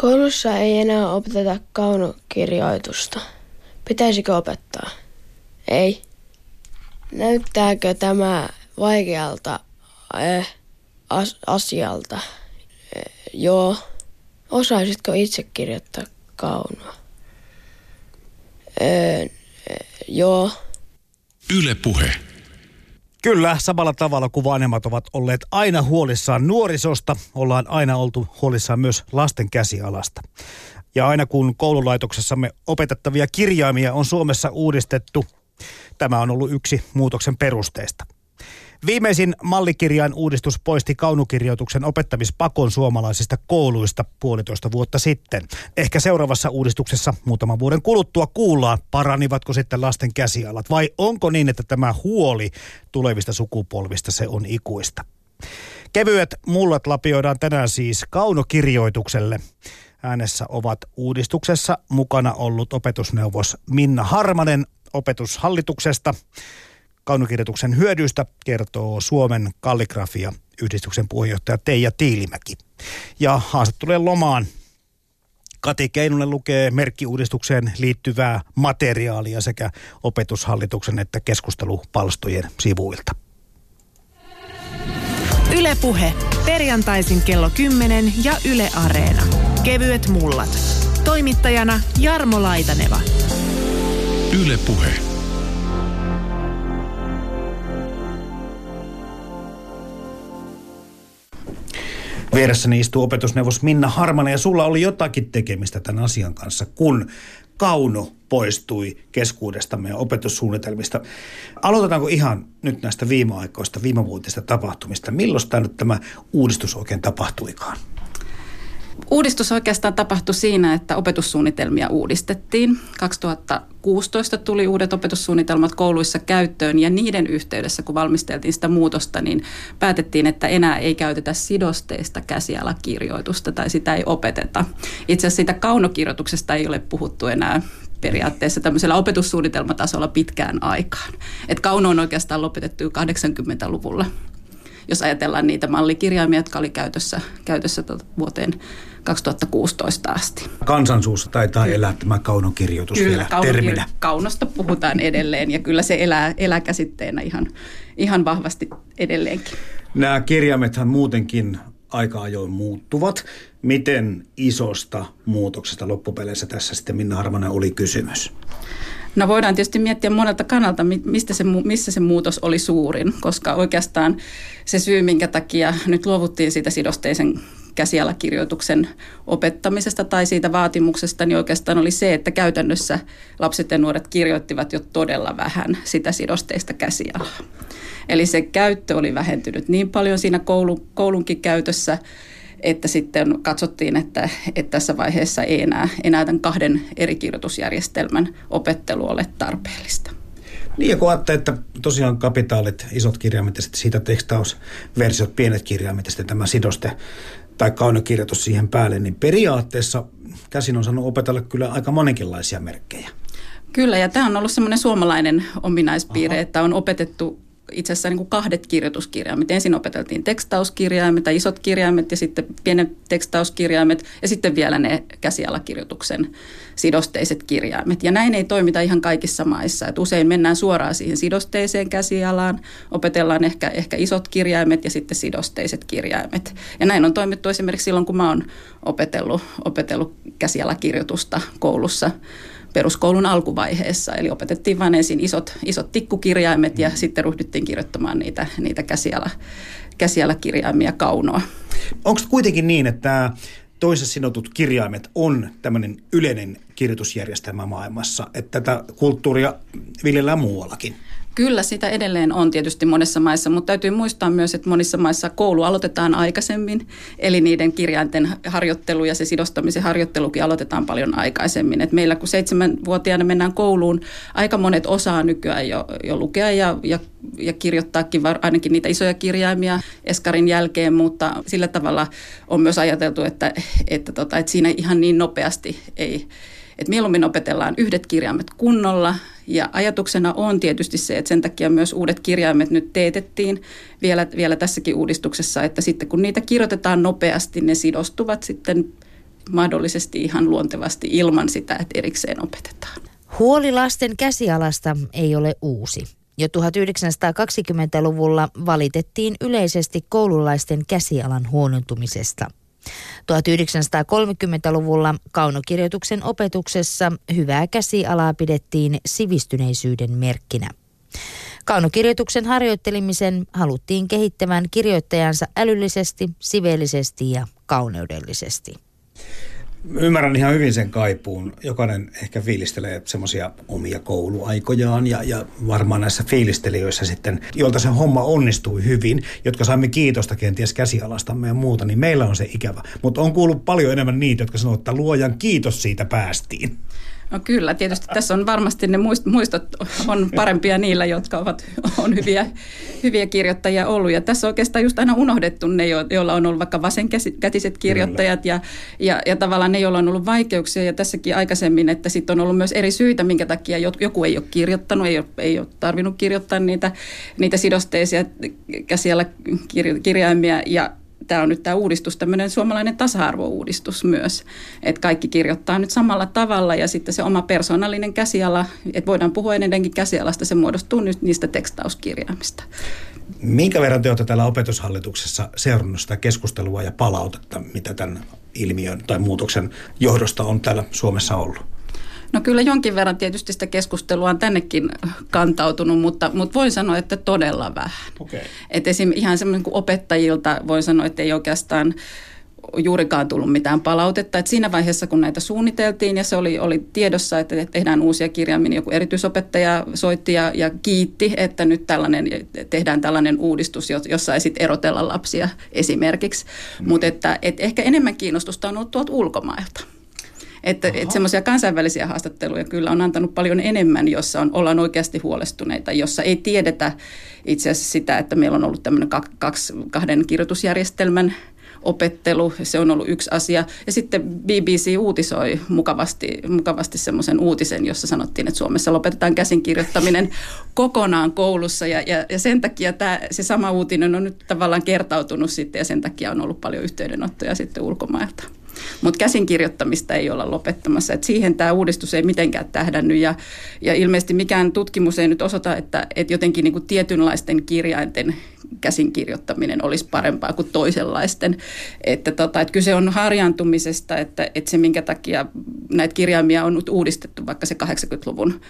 Koulussa ei enää opeteta kaunokirjoitusta. Pitäisikö opettaa? Ei. Näyttääkö tämä vaikealta äh, as- asialta? Äh, joo. Osaisitko itse kirjoittaa kaunoa? Äh, joo. Yle Puhe. Kyllä, samalla tavalla kuin vanhemmat ovat olleet aina huolissaan nuorisosta, ollaan aina oltu huolissaan myös lasten käsialasta. Ja aina kun koululaitoksessamme opetettavia kirjaimia on Suomessa uudistettu, tämä on ollut yksi muutoksen perusteista. Viimeisin mallikirjain uudistus poisti kaunokirjoituksen opettamispakon suomalaisista kouluista puolitoista vuotta sitten. Ehkä seuraavassa uudistuksessa muutaman vuoden kuluttua kuullaan, paranivatko sitten lasten käsialat vai onko niin, että tämä huoli tulevista sukupolvista se on ikuista. Kevyet mullat lapioidaan tänään siis kaunokirjoitukselle. Äänessä ovat uudistuksessa mukana ollut opetusneuvos Minna Harmanen opetushallituksesta. Kaunokirjoituksen hyödyistä kertoo Suomen kalligrafia yhdistyksen puheenjohtaja Teija Tiilimäki. Ja haastattelujen lomaan Kati Keinunen lukee merkkiuudistukseen liittyvää materiaalia sekä opetushallituksen että keskustelupalstojen sivuilta. Ylepuhe perjantaisin kello 10 ja Yle Areena. Kevyet mullat. Toimittajana Jarmo Laitaneva. Yle Vieressäni istuu opetusneuvos Minna Harmanen ja sulla oli jotakin tekemistä tämän asian kanssa, kun Kauno poistui keskuudestamme ja opetussuunnitelmista. Aloitetaanko ihan nyt näistä viimeaikoista, viimevuotisista tapahtumista? Milloin tämä nyt tämä uudistus oikein tapahtuikaan? Uudistus oikeastaan tapahtui siinä, että opetussuunnitelmia uudistettiin. 2016 tuli uudet opetussuunnitelmat kouluissa käyttöön ja niiden yhteydessä, kun valmisteltiin sitä muutosta, niin päätettiin, että enää ei käytetä sidosteista käsialakirjoitusta tai sitä ei opeteta. Itse asiassa siitä kaunokirjoituksesta ei ole puhuttu enää periaatteessa tämmöisellä opetussuunnitelmatasolla pitkään aikaan. Et kauno on oikeastaan lopetettu jo 80-luvulla jos ajatellaan niitä mallikirjaimia, jotka oli käytössä, käytössä tuota vuoteen 2016 asti. Kansansuussa taitaa elää tämä kaunokirjoitus kyllä, vielä kaunokir- terminä. Kaunosta puhutaan edelleen ja kyllä se elää, elää käsitteenä ihan, ihan vahvasti edelleenkin. Nämä kirjaimethan muutenkin aika ajoin muuttuvat. Miten isosta muutoksesta loppupeleissä tässä sitten Minna Harmanen oli kysymys? No voidaan tietysti miettiä monelta kannalta, mistä se, missä se muutos oli suurin, koska oikeastaan se syy, minkä takia nyt luovuttiin siitä sidosteisen käsialakirjoituksen opettamisesta tai siitä vaatimuksesta, niin oikeastaan oli se, että käytännössä lapset ja nuoret kirjoittivat jo todella vähän sitä sidosteista käsialaa. Eli se käyttö oli vähentynyt niin paljon siinä koulu, koulunkin käytössä, että sitten katsottiin, että, että tässä vaiheessa ei enää, enää tämän kahden eri kirjoitusjärjestelmän opettelu ole tarpeellista. Niin ja kun ajattelee, että tosiaan kapitaalit, isot kirjaimet ja sitten siitä tekstausversiot, pienet kirjaimet ja sitten tämä sidoste tai kaunokirjoitus siihen päälle, niin periaatteessa käsin on saanut opetella kyllä aika monenkinlaisia merkkejä. Kyllä, ja tämä on ollut semmoinen suomalainen ominaispiirre, Aha. että on opetettu itse asiassa niin kuin kahdet kirjoituskirjaimet. Ensin opeteltiin tekstauskirjaimet tai isot kirjaimet ja sitten pienet tekstauskirjaimet ja sitten vielä ne käsialakirjoituksen sidosteiset kirjaimet. Ja näin ei toimita ihan kaikissa maissa. Et usein mennään suoraan siihen sidosteiseen käsialaan, opetellaan ehkä, ehkä isot kirjaimet ja sitten sidosteiset kirjaimet. Ja näin on toimittu esimerkiksi silloin, kun mä oon opetellut, opetellut käsialakirjoitusta koulussa peruskoulun alkuvaiheessa. Eli opetettiin vain ensin isot, isot tikkukirjaimet ja mm. sitten ryhdyttiin kirjoittamaan niitä, niitä käsiala, käsialakirjaimia kaunoa. Onko kuitenkin niin, että toisessa sinotut kirjaimet on tämmöinen yleinen kirjoitusjärjestelmä maailmassa, että tätä kulttuuria viljellään muuallakin? Kyllä sitä edelleen on tietysti monessa maissa, mutta täytyy muistaa myös, että monissa maissa koulu aloitetaan aikaisemmin, eli niiden kirjainten harjoittelu ja se sidostamisen harjoittelukin aloitetaan paljon aikaisemmin. Et meillä kun seitsemänvuotiaana mennään kouluun, aika monet osaa nykyään jo, jo lukea ja, ja, ja kirjoittaakin var, ainakin niitä isoja kirjaimia eskarin jälkeen, mutta sillä tavalla on myös ajateltu, että, että, tota, että siinä ihan niin nopeasti ei että mieluummin opetellaan yhdet kirjaimet kunnolla ja ajatuksena on tietysti se, että sen takia myös uudet kirjaimet nyt teetettiin vielä, vielä tässäkin uudistuksessa, että sitten kun niitä kirjoitetaan nopeasti, ne sidostuvat sitten mahdollisesti ihan luontevasti ilman sitä, että erikseen opetetaan. Huoli lasten käsialasta ei ole uusi. Jo 1920-luvulla valitettiin yleisesti koululaisten käsialan huonontumisesta. 1930-luvulla kaunokirjoituksen opetuksessa hyvää käsialaa pidettiin sivistyneisyyden merkkinä. Kaunokirjoituksen harjoittelemisen haluttiin kehittävän kirjoittajansa älyllisesti, siveellisesti ja kauneudellisesti. Ymmärrän ihan hyvin sen kaipuun. Jokainen ehkä fiilistelee semmoisia omia kouluaikojaan ja, ja varmaan näissä fiilistelijöissä sitten, joilta se homma onnistui hyvin, jotka saimme kiitosta kenties käsialastamme ja muuta, niin meillä on se ikävä. Mutta on kuullut paljon enemmän niitä, jotka sanoo, että luojan kiitos siitä päästiin. No kyllä, tietysti tässä on varmasti ne muistot on parempia niillä, jotka ovat, on hyviä, hyviä kirjoittajia ollut. Ja tässä on oikeastaan just aina unohdettu ne, joilla on ollut vaikka vasenkätiset kirjoittajat ja, ja, ja tavallaan ne, joilla on ollut vaikeuksia. Ja tässäkin aikaisemmin, että sitten on ollut myös eri syitä, minkä takia joku ei ole kirjoittanut, ei ole, ei ole tarvinnut kirjoittaa niitä, niitä sidosteisia käsiellä kirjaimia. Ja tämä on nyt tämä uudistus, tämmöinen suomalainen tasa-arvouudistus myös, että kaikki kirjoittaa nyt samalla tavalla ja sitten se oma persoonallinen käsiala, että voidaan puhua edelleenkin käsialasta, se muodostuu nyt niistä tekstauskirjaimista. Minkä verran te olette täällä opetushallituksessa seurannut sitä keskustelua ja palautetta, mitä tämän ilmiön tai muutoksen johdosta on täällä Suomessa ollut? No kyllä jonkin verran tietysti sitä keskustelua on tännekin kantautunut, mutta, mutta voin sanoa, että todella vähän. Okay. Et esim. ihan semmoinen kuin opettajilta voin sanoa, että ei oikeastaan juurikaan tullut mitään palautetta. Et siinä vaiheessa, kun näitä suunniteltiin ja se oli, oli tiedossa, että tehdään uusia kirjaimia, niin joku erityisopettaja soitti ja, ja kiitti, että nyt tällainen, tehdään tällainen uudistus, jossa ei sitten erotella lapsia esimerkiksi. Mm. Mutta että et ehkä enemmän kiinnostusta on ollut tuolta ulkomailta. Että, että semmoisia kansainvälisiä haastatteluja kyllä on antanut paljon enemmän, jossa on, ollaan oikeasti huolestuneita, jossa ei tiedetä itse asiassa sitä, että meillä on ollut tämmöinen kaksi, kahden kirjoitusjärjestelmän opettelu, se on ollut yksi asia. Ja sitten BBC uutisoi mukavasti, mukavasti semmoisen uutisen, jossa sanottiin, että Suomessa lopetetaan käsinkirjoittaminen kokonaan koulussa. Ja, ja, ja sen takia tämä, se sama uutinen on nyt tavallaan kertautunut sitten ja sen takia on ollut paljon yhteydenottoja sitten ulkomailta. Mutta käsinkirjoittamista ei olla lopettamassa. Et siihen tämä uudistus ei mitenkään tähdännyt ja, ja ilmeisesti mikään tutkimus ei nyt osoita, että, että jotenkin niin kuin tietynlaisten kirjainten käsinkirjoittaminen olisi parempaa kuin toisenlaisten. Että, tota, että kyse on harjaantumisesta, että, että se minkä takia näitä kirjaimia on nyt uudistettu, vaikka se 80-luvun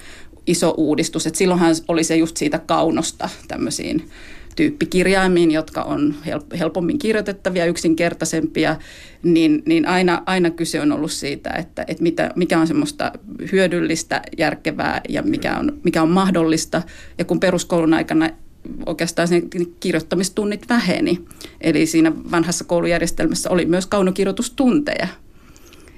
iso uudistus, että silloinhan oli se just siitä kaunosta tämmöisiin tyyppikirjaimiin, jotka on helpommin kirjoitettavia, yksinkertaisempia, niin, niin aina, aina kyse on ollut siitä, että, että mitä, mikä on semmoista hyödyllistä, järkevää ja mikä on, mikä on mahdollista. Ja kun peruskoulun aikana oikeastaan sen kirjoittamistunnit väheni, eli siinä vanhassa koulujärjestelmässä oli myös kaunokirjoitustunteja,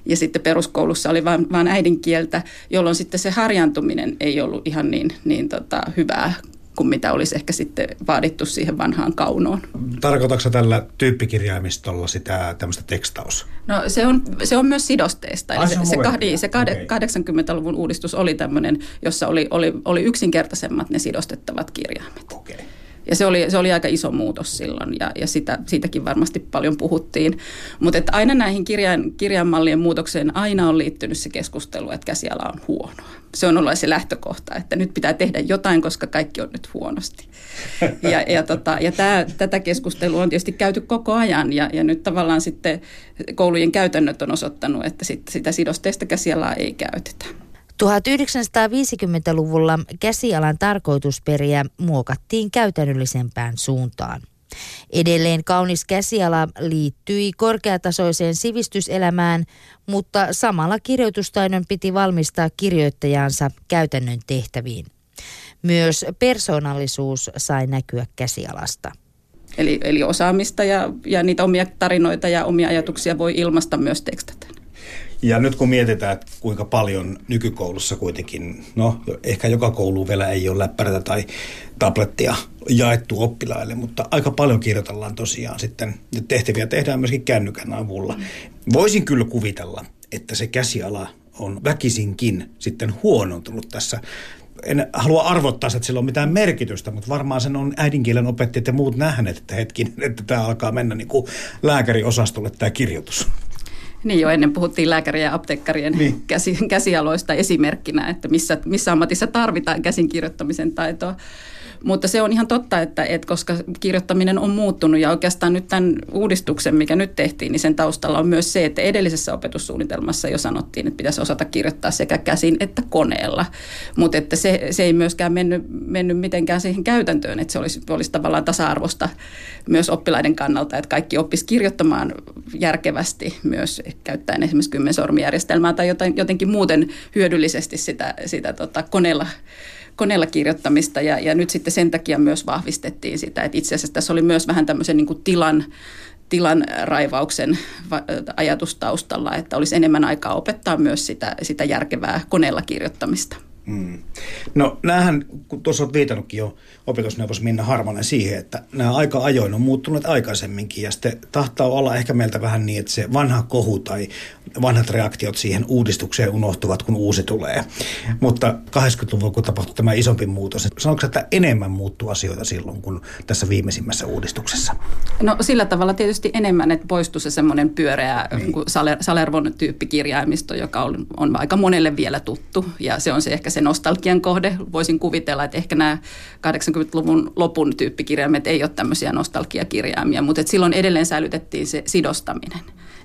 ja sitten peruskoulussa oli vain, vain äidinkieltä, jolloin sitten se harjaantuminen ei ollut ihan niin, niin tota, hyvää kuin mitä olisi ehkä sitten vaadittu siihen vanhaan kaunoon. Tarkoitatko tällä tyyppikirjaimistolla sitä tämmöistä tekstaus? No se on, se on myös sidosteista. Ai, se, se, kahdi, se okay. 80-luvun uudistus oli tämmöinen, jossa oli, oli, oli yksinkertaisemmat ne sidostettavat kirjaimet. Okay. Ja se oli, se oli aika iso muutos silloin ja, ja sitä, siitäkin varmasti paljon puhuttiin. Mutta aina näihin kirjan, kirjanmallien muutokseen aina on liittynyt se keskustelu, että käsiala on huonoa. Se on ollut se lähtökohta, että nyt pitää tehdä jotain, koska kaikki on nyt huonosti. Ja, ja, tota, ja tää, tätä keskustelua on tietysti käyty koko ajan ja, ja nyt tavallaan sitten koulujen käytännöt on osoittanut, että sit, sitä sidosteista käsialaa ei käytetä. 1950-luvulla käsialan tarkoitusperiä muokattiin käytännöllisempään suuntaan. Edelleen kaunis käsiala liittyi korkeatasoiseen sivistyselämään, mutta samalla kirjoitustaidon piti valmistaa kirjoittajansa käytännön tehtäviin. Myös persoonallisuus sai näkyä käsialasta. Eli, eli osaamista ja, ja niitä omia tarinoita ja omia ajatuksia voi ilmaista myös tekstaten. Ja nyt kun mietitään, että kuinka paljon nykykoulussa kuitenkin, no ehkä joka koulu vielä ei ole läppärätä tai tablettia jaettu oppilaille, mutta aika paljon kirjoitellaan tosiaan sitten, ja tehtäviä tehdään myöskin kännykän avulla. Voisin kyllä kuvitella, että se käsiala on väkisinkin sitten huonontunut tässä en halua arvottaa, että sillä on mitään merkitystä, mutta varmaan sen on äidinkielen opettajat ja muut nähneet, että hetkin, että tämä alkaa mennä niin kuin lääkäriosastolle tämä kirjoitus. Niin jo ennen puhuttiin lääkärien ja apteekkarien niin. käsi, käsialoista esimerkkinä, että missä, missä ammatissa tarvitaan käsinkirjoittamisen taitoa. Mutta se on ihan totta, että, että koska kirjoittaminen on muuttunut ja oikeastaan nyt tämän uudistuksen, mikä nyt tehtiin, niin sen taustalla on myös se, että edellisessä opetussuunnitelmassa jo sanottiin, että pitäisi osata kirjoittaa sekä käsin että koneella. Mutta että se, se ei myöskään mennyt, mennyt mitenkään siihen käytäntöön, että se olisi, olisi tavallaan tasa-arvosta myös oppilaiden kannalta, että kaikki oppisi kirjoittamaan järkevästi myös käyttäen esimerkiksi kymmensormijärjestelmää tai jotenkin muuten hyödyllisesti sitä, sitä tota koneella koneella kirjoittamista ja, ja nyt sitten sen takia myös vahvistettiin sitä, että itse asiassa tässä oli myös vähän tämmöisen niin kuin tilan, tilan raivauksen ajatus taustalla, että olisi enemmän aikaa opettaa myös sitä, sitä järkevää koneella kirjoittamista. Mm. No näähän, kun tuossa olet viitannutkin jo opetusneuvos Minna Harmanen siihen, että nämä aika ajoin on muuttuneet aikaisemminkin ja sitten tahtaa olla ehkä meiltä vähän niin, että se vanha kohu tai vanhat reaktiot siihen uudistukseen unohtuvat, kun uusi tulee. Mutta 80-luvulla, kun tapahtui tämä isompi muutos, sanoiko että enemmän muuttuu asioita silloin kuin tässä viimeisimmässä uudistuksessa? No sillä tavalla tietysti enemmän, että poistui se semmoinen pyöreä niin. Salervon tyyppikirjaimisto, joka on, on aika monelle vielä tuttu ja se on se ehkä se nostalgian kohde. Voisin kuvitella, että ehkä nämä 80-luvun lopun tyyppikirjaimet ei ole tämmöisiä nostalgiakirjaimia, mutta silloin edelleen säilytettiin se sidostaminen.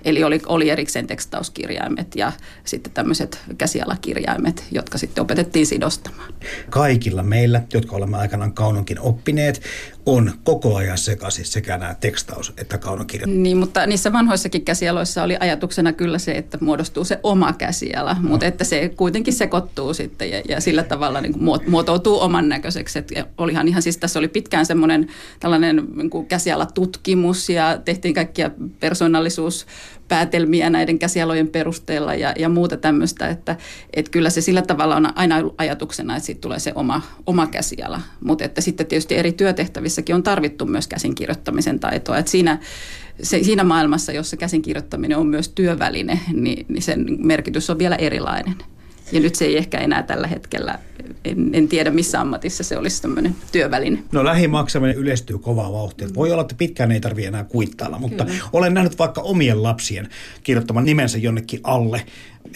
Eli oli, oli erikseen tekstauskirjaimet ja sitten tämmöiset käsialakirjaimet, jotka sitten opetettiin sidostamaan. Kaikilla meillä, jotka olemme aikanaan kaunonkin oppineet, on koko ajan sekaisin sekä nämä tekstaus- että kaunokirjat. Niin, mutta niissä vanhoissakin käsialoissa oli ajatuksena kyllä se, että muodostuu se oma käsiala, no. mutta että se kuitenkin sekoittuu sitten ja, ja sillä tavalla niin kuin muotoutuu oman näköiseksi. Että olihan ihan siis tässä oli pitkään semmoinen tällainen niin kuin käsialatutkimus ja tehtiin kaikkia persoonallisuus päätelmiä näiden käsialojen perusteella ja, ja muuta tämmöistä, että, että kyllä se sillä tavalla on aina ajatuksena, että siitä tulee se oma, oma käsiala, mutta että sitten tietysti eri työtehtävissäkin on tarvittu myös käsinkirjoittamisen taitoa, että siinä se, siinä maailmassa, jossa käsinkirjoittaminen on myös työväline, niin, niin sen merkitys on vielä erilainen. Ja nyt se ei ehkä enää tällä hetkellä, en, en tiedä missä ammatissa se olisi tämmöinen työväline. No lähimaksaminen yleistyy kovaa vauhtia. Voi olla, että pitkään ei tarvitse enää kuittailla, mutta Kyllä. olen nähnyt vaikka omien lapsien kirjoittaman nimensä jonnekin alle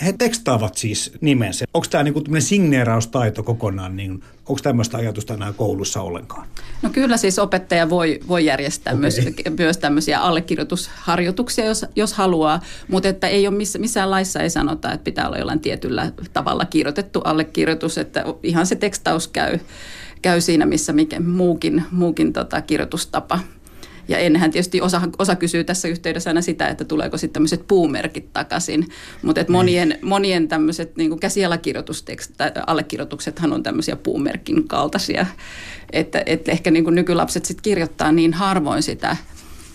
he tekstaavat siis nimensä. Onko tämä niinku signeeraustaito kokonaan, niin onko tämmöistä ajatusta enää koulussa ollenkaan? No kyllä siis opettaja voi, voi järjestää okay. myös, myös tämmöisiä allekirjoitusharjoituksia, jos, jos haluaa, mutta että ei ole miss, missään laissa ei sanota, että pitää olla jollain tietyllä tavalla kirjoitettu allekirjoitus, että ihan se tekstaus käy, käy siinä, missä mikä muukin, muukin tota, kirjoitustapa – ja ennenhän tietysti osa, osa kysyy tässä yhteydessä aina sitä, että tuleeko sitten tämmöiset puumerkit takaisin. Mutta et monien, niin. monien tämmöiset niin käsialakirjoituksethan on tämmöisiä puumerkin kaltaisia. Että, että ehkä niin nykylapset sitten kirjoittaa niin harvoin sitä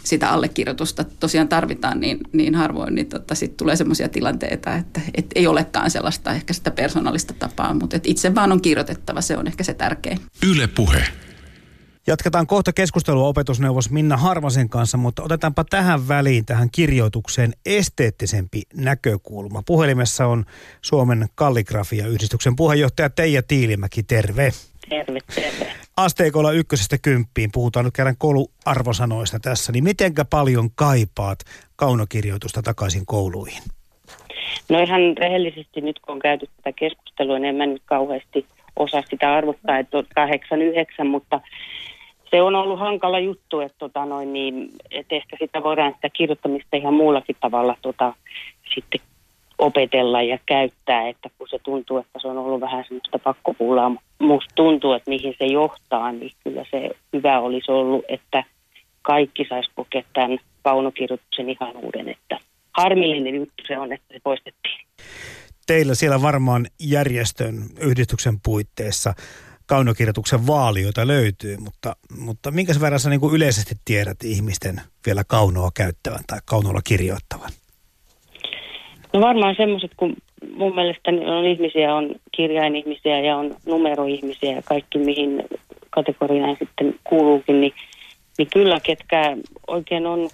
sitä allekirjoitusta tosiaan tarvitaan niin, niin harvoin, niin tota, sitten tulee sellaisia tilanteita, että et ei olekaan sellaista ehkä sitä persoonallista tapaa, mutta et itse vaan on kirjoitettava, se on ehkä se tärkein. Yle Puhe. Jatketaan kohta keskustelua opetusneuvos Minna Harvasen kanssa, mutta otetaanpa tähän väliin, tähän kirjoitukseen esteettisempi näkökulma. Puhelimessa on Suomen kalligrafia-yhdistyksen puheenjohtaja Teija Tiilimäki, terve. Terve, terve. Asteikolla ykkösestä kymppiin, puhutaan nyt kerran kouluarvosanoista tässä, niin mitenkä paljon kaipaat kaunokirjoitusta takaisin kouluihin? No ihan rehellisesti nyt kun on käyty tätä keskustelua, niin en mä nyt kauheasti osaa sitä arvottaa, että kahdeksan, yhdeksän, mutta se on ollut hankala juttu, että, tota noin, niin, että ehkä sitä voidaan sitä kirjoittamista ihan muullakin tavalla tota, sitten opetella ja käyttää, että kun se tuntuu, että se on ollut vähän semmoista pakkopuulaa, musta tuntuu, että mihin se johtaa, niin kyllä se hyvä olisi ollut, että kaikki saisi kokea tämän kaunokirjoituksen ihan uuden, että harmillinen juttu se on, että se poistettiin. Teillä siellä varmaan järjestön yhdistyksen puitteissa kaunokirjoituksen vaalioita löytyy, mutta, mutta minkä verran sä niin yleisesti tiedät ihmisten vielä kaunoa käyttävän tai kaunolla kirjoittavan? No varmaan semmoiset, kun mun mielestä on ihmisiä, on kirjainihmisiä ja on numeroihmisiä ja kaikki mihin kategoriaan sitten kuuluukin, niin, niin kyllä ketkä oikein on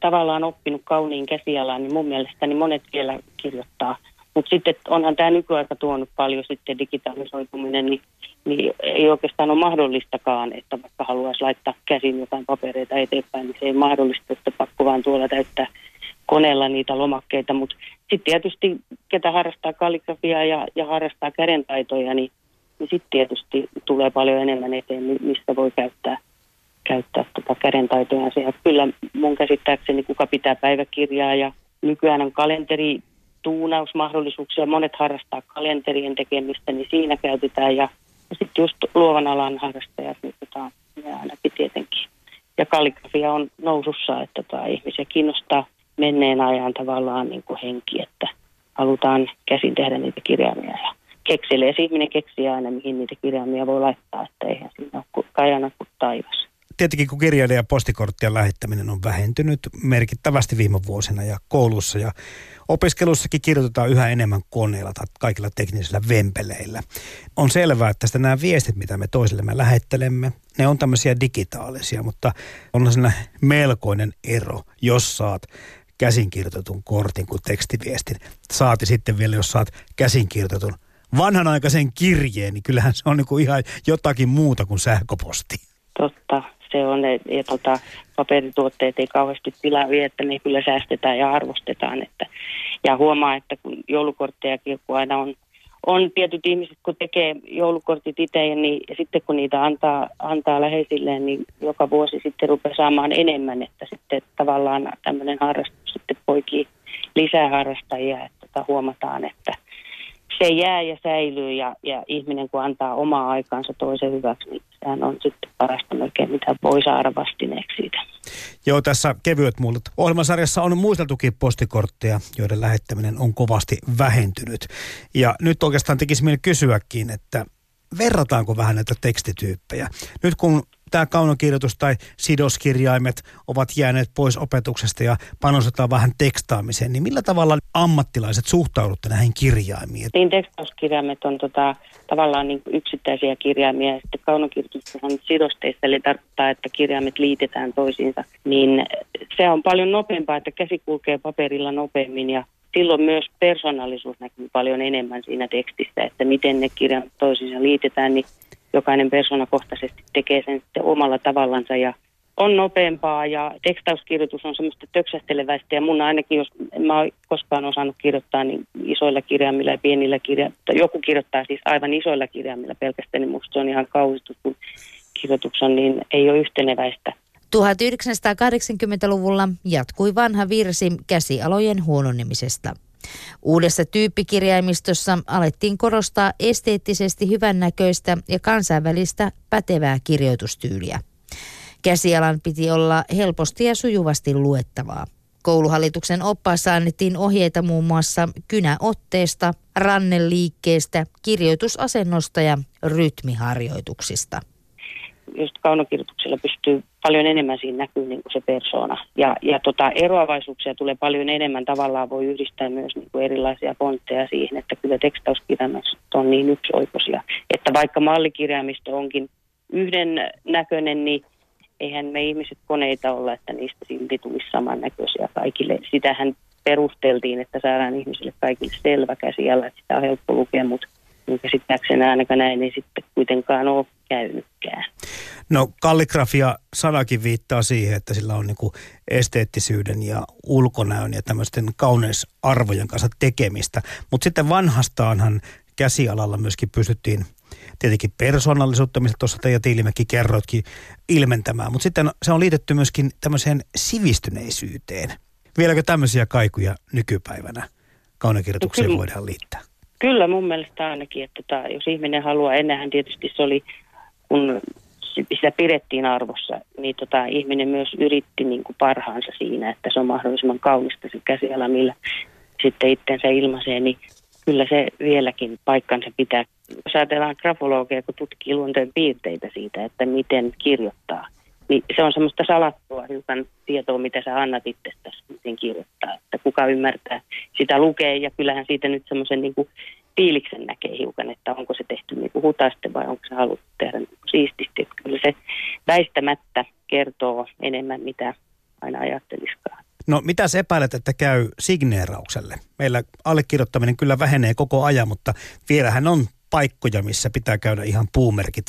tavallaan oppinut kauniin käsialaan, niin mun mielestä niin monet vielä kirjoittaa. Mutta sitten onhan tämä nykyaika tuonut paljon sitten digitalisoituminen, niin niin ei oikeastaan ole mahdollistakaan, että vaikka haluaisi laittaa käsin jotain papereita eteenpäin, niin se ei mahdollista, että pakko vaan tuolla täyttää koneella niitä lomakkeita, mutta sitten tietysti ketä harrastaa kalligrafiaa ja, ja harrastaa kädentaitoja, niin, niin sitten tietysti tulee paljon enemmän eteen, mistä voi käyttää, käyttää tota kädentaitoja. Ja kyllä mun käsittääkseni kuka pitää päiväkirjaa ja nykyään on kalenteri tuunausmahdollisuuksia. Monet harrastaa kalenterien tekemistä, niin siinä käytetään. Ja, ja sitten just luovan alan harrastajat, niin tota, ainakin tietenkin. Ja kalligrafia on nousussa, että tota, ihmisiä kiinnostaa menneen ajan tavallaan niin kuin henki, että halutaan käsin tehdä niitä kirjaimia. Ja keksilee, ja ihminen keksii aina, mihin niitä kirjaimia voi laittaa, että eihän siinä ole kajana kuin taivas tietenkin kun kirjailijan ja postikorttien lähettäminen on vähentynyt merkittävästi viime vuosina ja koulussa ja opiskelussakin kirjoitetaan yhä enemmän koneilla tai kaikilla teknisillä vempeleillä. On selvää, että tästä nämä viestit, mitä me toisillemme lähettelemme, ne on tämmöisiä digitaalisia, mutta on siinä melkoinen ero, jos saat käsinkirjoitetun kortin kuin tekstiviestin. Saati sitten vielä, jos saat käsinkirjoitetun vanhanaikaisen kirjeen, niin kyllähän se on niin kuin ihan jotakin muuta kuin sähköposti. Totta, se on, ja tota, paperituotteet ei kauheasti tilaa vie, että ne kyllä säästetään ja arvostetaan. Että, ja huomaa, että kun joulukorttejakin kun aina on, on tietyt ihmiset, kun tekee joulukortit itse, niin, ja sitten kun niitä antaa, antaa läheisilleen, niin joka vuosi sitten rupeaa saamaan enemmän, että sitten tavallaan tämmöinen harrastus sitten poikii lisää harrastajia, että tota, huomataan, että se jää ja säilyy ja, ja ihminen kun antaa omaa aikaansa toisen hyväksi, niin sehän on sitten parasta melkein, mitä voi saada vastineeksi siitä. Joo, tässä kevyet mullut. Ohjelmasarjassa on muisteltukin postikortteja, joiden lähettäminen on kovasti vähentynyt. Ja nyt oikeastaan tekisi mieli kysyäkin, että verrataanko vähän näitä tekstityyppejä? Nyt kun tämä kaunokirjoitus tai sidoskirjaimet ovat jääneet pois opetuksesta ja panostetaan vähän tekstaamiseen, niin millä tavalla ammattilaiset suhtaudutte näihin kirjaimiin? Niin tekstauskirjaimet on tota, tavallaan niin yksittäisiä kirjaimia. Ja sitten kaunokirjoitus on sidosteista, eli tarkoittaa, että kirjaimet liitetään toisiinsa, niin se on paljon nopeampaa, että käsi kulkee paperilla nopeammin ja silloin myös persoonallisuus näkyy paljon enemmän siinä tekstissä, että miten ne kirjan toisiinsa liitetään, niin jokainen persoonakohtaisesti tekee sen sitten omalla tavallansa ja on nopeampaa ja tekstauskirjoitus on semmoista töksähteleväistä ja mun ainakin, jos en mä koskaan osannut kirjoittaa niin isoilla kirjaimilla ja pienillä kirjaimilla, joku kirjoittaa siis aivan isoilla kirjaimilla pelkästään, niin musta se on ihan kauhistus, kun kirjoitus on niin, ei ole yhteneväistä. 1980-luvulla jatkui vanha virsi käsialojen huononemisesta. Uudessa tyyppikirjaimistossa alettiin korostaa esteettisesti hyvännäköistä ja kansainvälistä pätevää kirjoitustyyliä. Käsialan piti olla helposti ja sujuvasti luettavaa. Kouluhallituksen oppaassa annettiin ohjeita muun muassa kynäotteesta, ranneliikkeestä, kirjoitusasennosta ja rytmiharjoituksista just kaunokirjoituksella pystyy paljon enemmän siinä näkyy niin kuin se persoona. Ja, ja tota, eroavaisuuksia tulee paljon enemmän. Tavallaan voi yhdistää myös niin kuin erilaisia pontteja siihen, että kyllä tekstauskirjaimista on niin yksioikoisia. Että vaikka mallikirjaimisto onkin yhden näköinen, niin eihän me ihmiset koneita olla, että niistä silti tulisi samannäköisiä kaikille. Sitähän perusteltiin, että saadaan ihmisille kaikille selvä käsiala, että sitä on helppo lukea, mutta niin käsittääkseni ainakaan näin niin sitten kuitenkaan ole käynytkään. No kalligrafia sanakin viittaa siihen, että sillä on niinku esteettisyyden ja ulkonäön ja tämmöisten kauneusarvojen kanssa tekemistä. Mutta sitten vanhastaanhan käsialalla myöskin pystyttiin tietenkin persoonallisuutta, mistä tuossa Teija Tiilimäki kerroitkin ilmentämään. Mutta sitten se on liitetty myöskin tämmöiseen sivistyneisyyteen. Vieläkö tämmöisiä kaikuja nykypäivänä kaunokirjoitukseen no voidaan liittää? Kyllä mun mielestä ainakin, että tota, jos ihminen haluaa, ennenhän tietysti se oli, kun sitä pidettiin arvossa, niin tota, ihminen myös yritti niin kuin parhaansa siinä, että se on mahdollisimman kaunista se käsiala, millä sitten itsensä ilmaisee, niin kyllä se vieläkin paikkansa pitää. Jos ajatellaan grafologia, kun tutkii luonteen piirteitä siitä, että miten kirjoittaa, niin se on semmoista salattua hiukan tietoa, mitä sä annat itsestäsi, miten kirjoittaa. Että kuka ymmärtää sitä lukee ja kyllähän siitä nyt semmoisen niin kuin fiiliksen näkee hiukan, että onko se tehty niin kuin hutaiste vai onko se haluttu tehdä niin kuin siististi. Että kyllä se väistämättä kertoo enemmän, mitä aina ajatteliskaan. No mitä sä epäilet, että käy signeeraukselle? Meillä allekirjoittaminen kyllä vähenee koko ajan, mutta vielähän on paikkoja, missä pitää käydä ihan puumerkit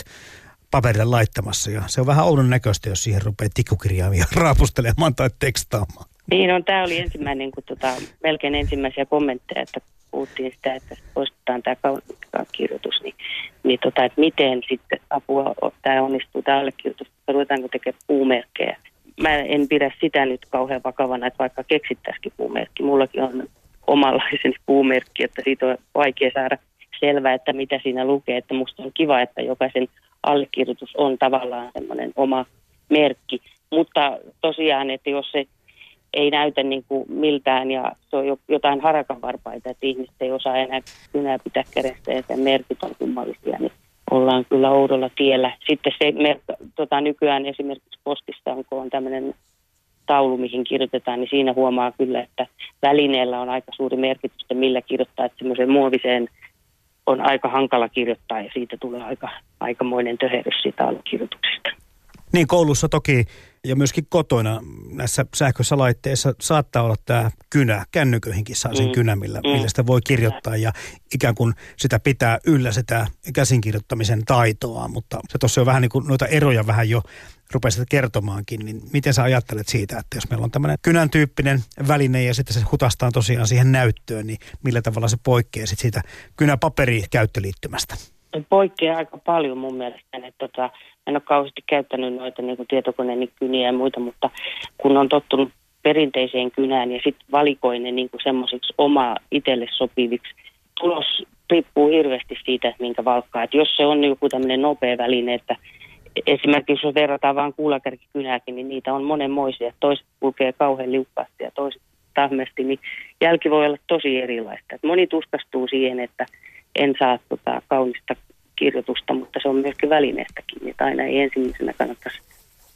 paperille laittamassa. Ja se on vähän oudon näköistä, jos siihen rupeaa tikkukirjaimia raapustelemaan tai tekstaamaan. Niin on, tämä oli ensimmäinen, kun tota, melkein ensimmäisiä kommentteja, että puhuttiin sitä, että poistetaan tämä kirjoitus, niin, niin tota, että miten sitten apua tämä onnistuu, tämä allekirjoitus, ruvetaanko tekemään puumerkkejä. Mä en pidä sitä nyt kauhean vakavana, että vaikka keksittäisikin puumerkki. Mullakin on omanlaisen puumerkki, että siitä on vaikea saada selvää, että mitä siinä lukee. Että musta on kiva, että jokaisen allekirjoitus on tavallaan semmoinen oma merkki. Mutta tosiaan, että jos se ei näytä niin kuin miltään ja se on jotain harakanvarpaita, että ihmiset ei osaa enää kynää pitää kädestä ja sen merkit on kummallisia, niin ollaan kyllä oudolla tiellä. Sitten se mer- tota, nykyään esimerkiksi postissa on, on tämmöinen taulu, mihin kirjoitetaan, niin siinä huomaa kyllä, että välineellä on aika suuri merkitys, että millä kirjoittaa, että semmoiseen muoviseen on aika hankala kirjoittaa ja siitä tulee aika, aikamoinen töherys siitä allekirjoituksesta. Niin koulussa toki ja myöskin kotona näissä sähköisissä laitteissa saattaa olla tämä kynä. Kännyköihinkin saa sen mm. kynä, millä, mm. millä sitä voi kirjoittaa ja ikään kuin sitä pitää yllä sitä käsinkirjoittamisen taitoa. Mutta se tuossa on vähän niin kuin noita eroja vähän jo rupesit kertomaankin, niin miten sä ajattelet siitä, että jos meillä on tämmöinen kynän tyyppinen väline ja sitten se hutastaa tosiaan siihen näyttöön, niin millä tavalla se poikkeaa sitten siitä kynäpaperikäyttöliittymästä? Poikkeaa aika paljon mun mielestä, että tota, en ole kauheasti käyttänyt noita niin tietokoneen kyniä ja muita, mutta kun on tottunut perinteiseen kynään ja sitten valikoin ne niin semmoisiksi oma itselle sopiviksi, tulos riippuu hirveästi siitä, että minkä valkkaa. Et jos se on joku tämmöinen nopea väline, että esimerkiksi jos verrataan vain kuulakärkikynääkin, niin niitä on monenmoisia. Toiset kulkee kauhean liukkaasti ja toiset tahmesti, niin jälki voi olla tosi erilaista. Et moni tuskastuu siihen, että en saa tota kaunista kirjoitusta, mutta se on myöskin välineestäkin. Että aina ei ensimmäisenä kannattaisi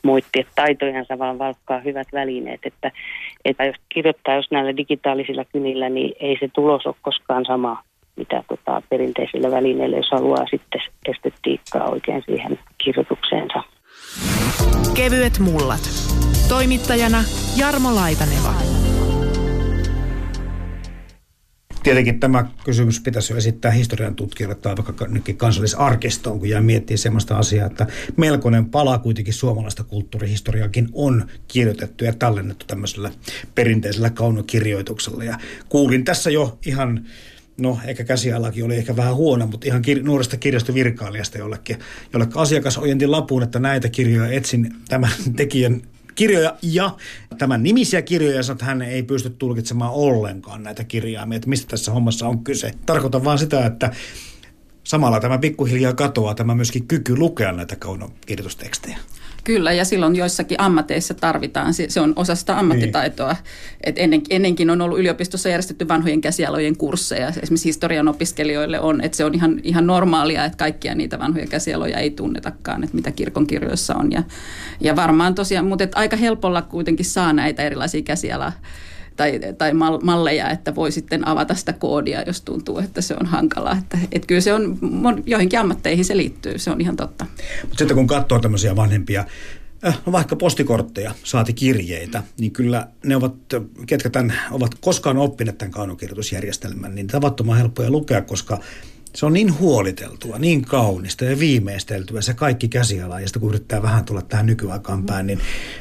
moittia taitojansa, vaan valkkaa hyvät välineet. Että, että jos kirjoittaa jos näillä digitaalisilla kynillä, niin ei se tulos ole koskaan sama mitä tota, perinteisillä välineillä, jos haluaa sitten estetiikkaa oikein siihen kirjoitukseensa. Kevyet mullat. Toimittajana Jarmo Laitaneva. Tietenkin tämä kysymys pitäisi jo esittää historian tutkijalle tai vaikka kansallisarkistoon, kun jää miettiä sellaista asiaa, että melkoinen pala kuitenkin suomalaista kulttuurihistoriaakin on kirjoitettu ja tallennettu tämmöisellä perinteisellä kaunokirjoituksella. Ja kuulin tässä jo ihan no ehkä käsialakin oli ehkä vähän huono, mutta ihan kir- nuoresta kirjastovirkailijasta jollekin, jolle asiakas ojenti lapun, että näitä kirjoja etsin tämän tekijän kirjoja ja tämän nimisiä kirjoja, että hän ei pysty tulkitsemaan ollenkaan näitä kirjaimia, että mistä tässä hommassa on kyse. Tarkoitan vaan sitä, että samalla tämä pikkuhiljaa katoaa tämä myöskin kyky lukea näitä kaunokirjoitustekstejä. Kyllä, ja silloin joissakin ammateissa tarvitaan, se on osa sitä ammattitaitoa. Niin. Et ennen, ennenkin on ollut yliopistossa järjestetty vanhojen käsialojen kursseja, esimerkiksi historian opiskelijoille on, että se on ihan, ihan normaalia, että kaikkia niitä vanhoja käsialoja ei tunnetakaan, että mitä kirkonkirjoissa on. Ja, ja varmaan tosiaan, mutta aika helpolla kuitenkin saa näitä erilaisia käsialaa tai, tai malleja, että voi sitten avata sitä koodia, jos tuntuu, että se on hankalaa. Että, että kyllä se on, joihinkin ammatteihin se liittyy, se on ihan totta. Mutta sitten kun katsoo tämmöisiä vanhempia äh, no vaikka postikortteja, saati kirjeitä, niin kyllä ne ovat, ketkä tämän ovat koskaan oppineet tämän kaunokirjoitusjärjestelmän, niin tavattoman helppoja lukea, koska se on niin huoliteltua, niin kaunista ja viimeisteltyä se kaikki käsiala. Ja sitten kun yrittää vähän tulla tähän nykyaikaan päin, niin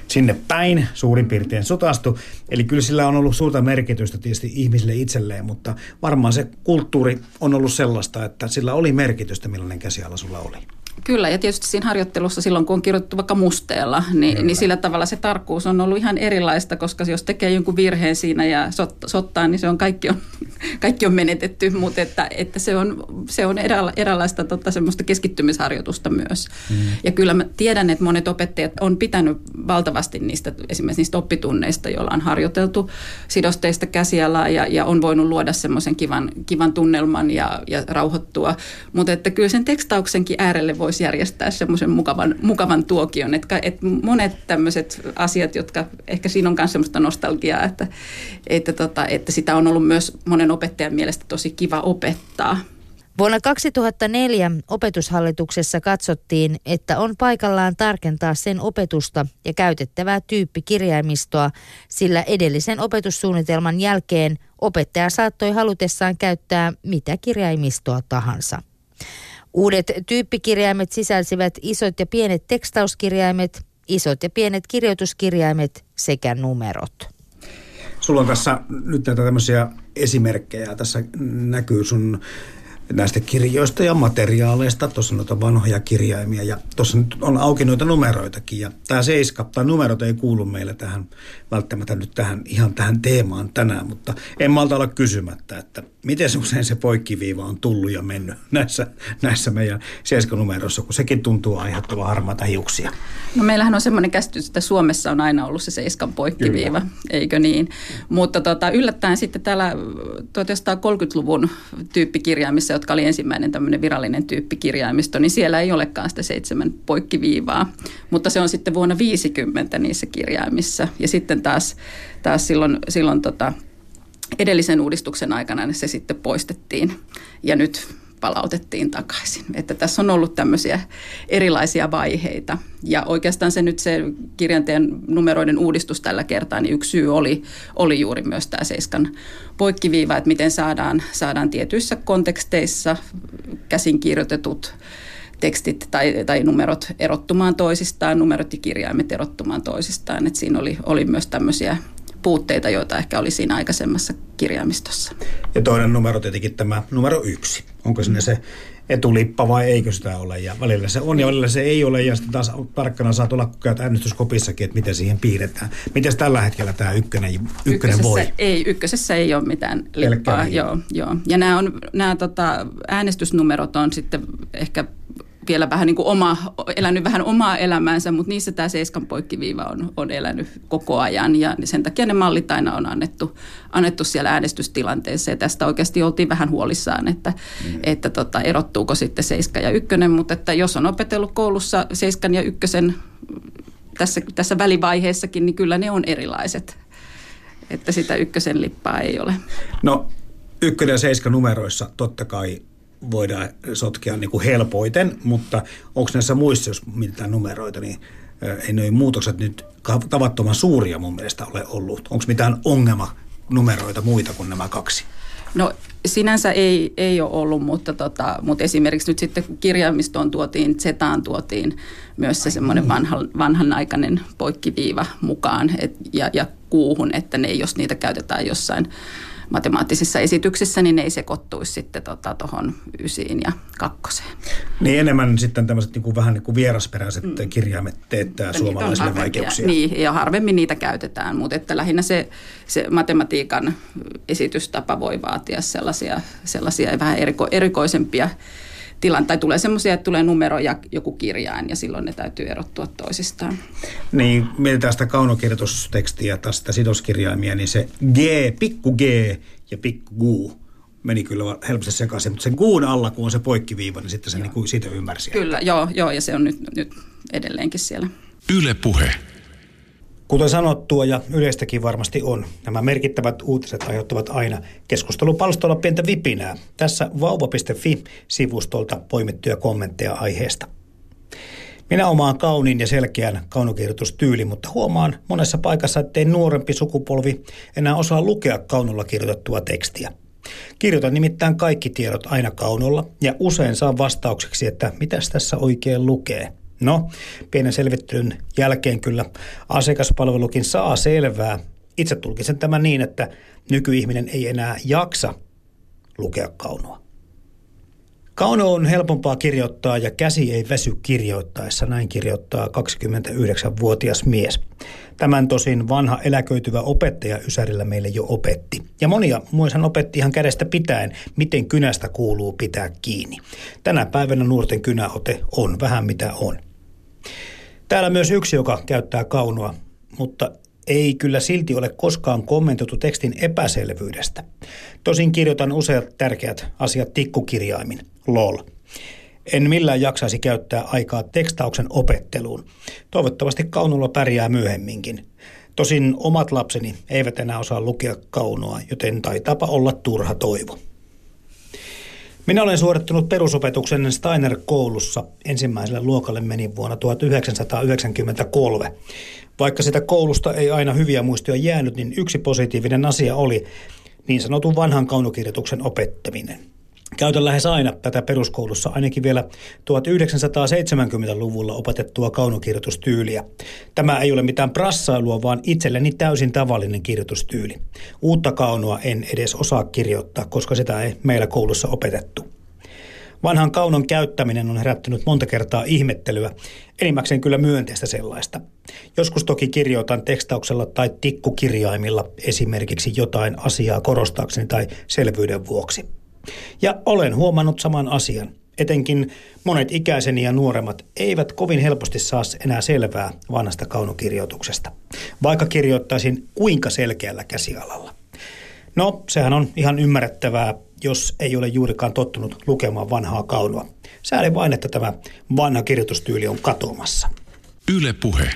sinne päin suurin piirtein sotastu. Eli kyllä sillä on ollut suurta merkitystä tietysti ihmisille itselleen, mutta varmaan se kulttuuri on ollut sellaista, että sillä oli merkitystä, millainen käsiala sulla oli. Kyllä, ja tietysti siinä harjoittelussa silloin, kun on kirjoitettu vaikka musteella, niin, niin sillä tavalla se tarkkuus on ollut ihan erilaista, koska jos tekee jonkun virheen siinä ja sot, sottaa, niin se on kaikki on, kaikki on menetetty, mutta että, että se on, se on erä, eräänlaista tota, semmoista keskittymisharjoitusta myös. Mm. Ja kyllä mä tiedän, että monet opettajat on pitänyt valtavasti niistä, esimerkiksi niistä oppitunneista, joilla on harjoiteltu sidosteista käsialaa ja, ja on voinut luoda semmoisen kivan, kivan tunnelman ja, ja rauhoittua, mutta että kyllä sen tekstauksenkin äärelle voisi järjestää semmoisen mukavan, mukavan tuokion. Että, että monet tämmöiset asiat, jotka ehkä siinä on myös semmoista nostalgiaa, että, että, tota, että sitä on ollut myös monen opettajan mielestä tosi kiva opettaa. Vuonna 2004 opetushallituksessa katsottiin, että on paikallaan tarkentaa sen opetusta ja käytettävää tyyppikirjaimistoa, sillä edellisen opetussuunnitelman jälkeen opettaja saattoi halutessaan käyttää mitä kirjaimistoa tahansa. Uudet tyyppikirjaimet sisälsivät isot ja pienet tekstauskirjaimet, isot ja pienet kirjoituskirjaimet sekä numerot. Sulla on tässä nyt näitä tämmöisiä esimerkkejä. Tässä näkyy sun näistä kirjoista ja materiaaleista. Tuossa on noita vanhoja kirjaimia ja tuossa nyt on auki noita numeroitakin. Ja tämä seiska, tai numerot ei kuulu meille tähän, välttämättä nyt tähän, ihan tähän teemaan tänään, mutta en malta olla kysymättä, että miten usein se poikkiviiva on tullut ja mennyt näissä, näissä meidän seiskanumeroissa, kun sekin tuntuu aiheuttavan harmaata hiuksia. No meillähän on semmoinen käsitys, että Suomessa on aina ollut se seiskan poikkiviiva, Kyllä. eikö niin? Mutta tota, yllättäen sitten täällä 1930-luvun tyyppikirjaimissa, jotka oli ensimmäinen tämmöinen virallinen tyyppikirjaimisto, niin siellä ei olekaan sitä seitsemän poikkiviivaa. Mutta se on sitten vuonna 50 niissä kirjaimissa. Ja sitten taas, taas silloin, silloin tota, edellisen uudistuksen aikana se sitten poistettiin. Ja nyt palautettiin takaisin. Että tässä on ollut tämmöisiä erilaisia vaiheita. Ja oikeastaan se nyt se kirjanteen numeroiden uudistus tällä kertaa, niin yksi syy oli, oli juuri myös tämä Seiskan poikkiviiva, että miten saadaan, saadaan tietyissä konteksteissa käsin kirjoitetut tekstit tai, tai numerot erottumaan toisistaan, numerot ja kirjaimet erottumaan toisistaan. Että siinä oli, oli myös tämmöisiä puutteita, joita ehkä oli siinä aikaisemmassa kirjaimistossa. Ja toinen numero tietenkin tämä numero yksi. Onko sinne se etulippa vai eikö sitä ole? Ja välillä se on ja välillä se ei ole. Ja sitten taas tarkkana saa tulla, kun käyt äänestyskopissakin, että miten siihen piirretään. Miten tällä hetkellä tämä ykkönen, ykkönen voi? Ei, ykkösessä ei ole mitään lippaa. Joo, joo. Ja nämä, on, nämä tota, äänestysnumerot on sitten ehkä vielä vähän niin kuin oma, elänyt vähän omaa elämäänsä, mutta niissä tämä seiskan poikkiviiva on, on elänyt koko ajan ja sen takia ne mallit aina on annettu, annettu siellä äänestystilanteessa ja tästä oikeasti oltiin vähän huolissaan, että, mm. että tota, erottuuko sitten seiska ja ykkönen, mutta että jos on opetellut koulussa seiskan ja ykkösen tässä, tässä välivaiheessakin, niin kyllä ne on erilaiset, että sitä ykkösen lippaa ei ole. No ykkönen ja seiska numeroissa totta kai voidaan sotkea niin kuin helpoiten, mutta onko näissä muissa, jos mitään numeroita, niin ei noin muutokset nyt tavattoman suuria mun mielestä ole ollut. Onko mitään ongelma numeroita muita kuin nämä kaksi? No sinänsä ei, ei ole ollut, mutta, tota, mutta esimerkiksi nyt sitten kirjaimistoon tuotiin, Zetaan tuotiin myös se semmoinen niin. vanha, vanhanaikainen poikkiviiva mukaan et, ja, ja kuuhun, että ne, jos niitä käytetään jossain matemaattisissa esityksissä, niin ne ei sekoittuisi sitten tuohon tota, ysiin ja kakkoseen. Niin enemmän sitten tämmöiset niin kuin vähän niin kuin vierasperäiset mm. kirjaimet teettää niin, suomalaisille vaikeuksia. Niin, ja harvemmin niitä käytetään, mutta että lähinnä se, se matematiikan esitystapa voi vaatia sellaisia, sellaisia vähän eriko, erikoisempia tilan, tai tulee semmoisia, että tulee numero ja joku kirjain ja silloin ne täytyy erottua toisistaan. Niin, mietitään sitä kaunokirjoitustekstiä tai sitä sidoskirjaimia, niin se G, pikku G ja pikku G meni kyllä helposti sekaisin, mutta sen guun alla, kun on se poikkiviiva, niin sitten se niin kuin siitä ymmärsi. Kyllä, joo, joo, ja se on nyt, nyt edelleenkin siellä. Yle Puhe. Kuten sanottua ja yleistäkin varmasti on, nämä merkittävät uutiset aiheuttavat aina keskustelupalstolla pientä vipinää. Tässä vauva.fi-sivustolta poimittuja kommentteja aiheesta. Minä omaan kauniin ja selkeän kaunokirjoitustyyli, mutta huomaan monessa paikassa, ettei nuorempi sukupolvi enää osaa lukea kaunolla kirjoitettua tekstiä. Kirjoitan nimittäin kaikki tiedot aina kaunolla ja usein saan vastaukseksi, että mitäs tässä oikein lukee – No, pienen selvittelyn jälkeen kyllä asiakaspalvelukin saa selvää. Itse tulkisen tämän niin, että nykyihminen ei enää jaksa lukea kaunoa. Kauno on helpompaa kirjoittaa ja käsi ei väsy kirjoittaessa, näin kirjoittaa 29-vuotias mies. Tämän tosin vanha eläköityvä opettaja Ysärillä meille jo opetti. Ja monia muissa opetti ihan kädestä pitäen, miten kynästä kuuluu pitää kiinni. Tänä päivänä nuorten kynäote on vähän mitä on. Täällä myös yksi, joka käyttää kaunoa, mutta ei kyllä silti ole koskaan kommentoitu tekstin epäselvyydestä. Tosin kirjoitan useat tärkeät asiat tikkukirjaimin. LOL. En millään jaksaisi käyttää aikaa tekstauksen opetteluun. Toivottavasti kaunulla pärjää myöhemminkin. Tosin omat lapseni eivät enää osaa lukea kaunoa, joten taitaapa olla turha toivo. Minä olen suorittanut perusopetuksen Steiner-koulussa. Ensimmäiselle luokalle meni vuonna 1993. Vaikka sitä koulusta ei aina hyviä muistoja jäänyt, niin yksi positiivinen asia oli niin sanotun vanhan kaunokirjoituksen opettaminen. Käytän lähes aina tätä peruskoulussa, ainakin vielä 1970-luvulla opetettua kaunokirjoitustyyliä. Tämä ei ole mitään prassailua, vaan itselleni täysin tavallinen kirjoitustyyli. Uutta kaunoa en edes osaa kirjoittaa, koska sitä ei meillä koulussa opetettu. Vanhan kaunon käyttäminen on herättänyt monta kertaa ihmettelyä, enimmäkseen kyllä myönteistä sellaista. Joskus toki kirjoitan tekstauksella tai tikkukirjaimilla esimerkiksi jotain asiaa korostaakseni tai selvyyden vuoksi. Ja olen huomannut saman asian. Etenkin monet ikäiseni ja nuoremmat eivät kovin helposti saa enää selvää vanhasta kaunokirjoituksesta, vaikka kirjoittaisin kuinka selkeällä käsialalla. No, sehän on ihan ymmärrettävää, jos ei ole juurikaan tottunut lukemaan vanhaa kaunoa. Sääli vain, että tämä vanha kirjoitustyyli on katoamassa. Yle Puhe.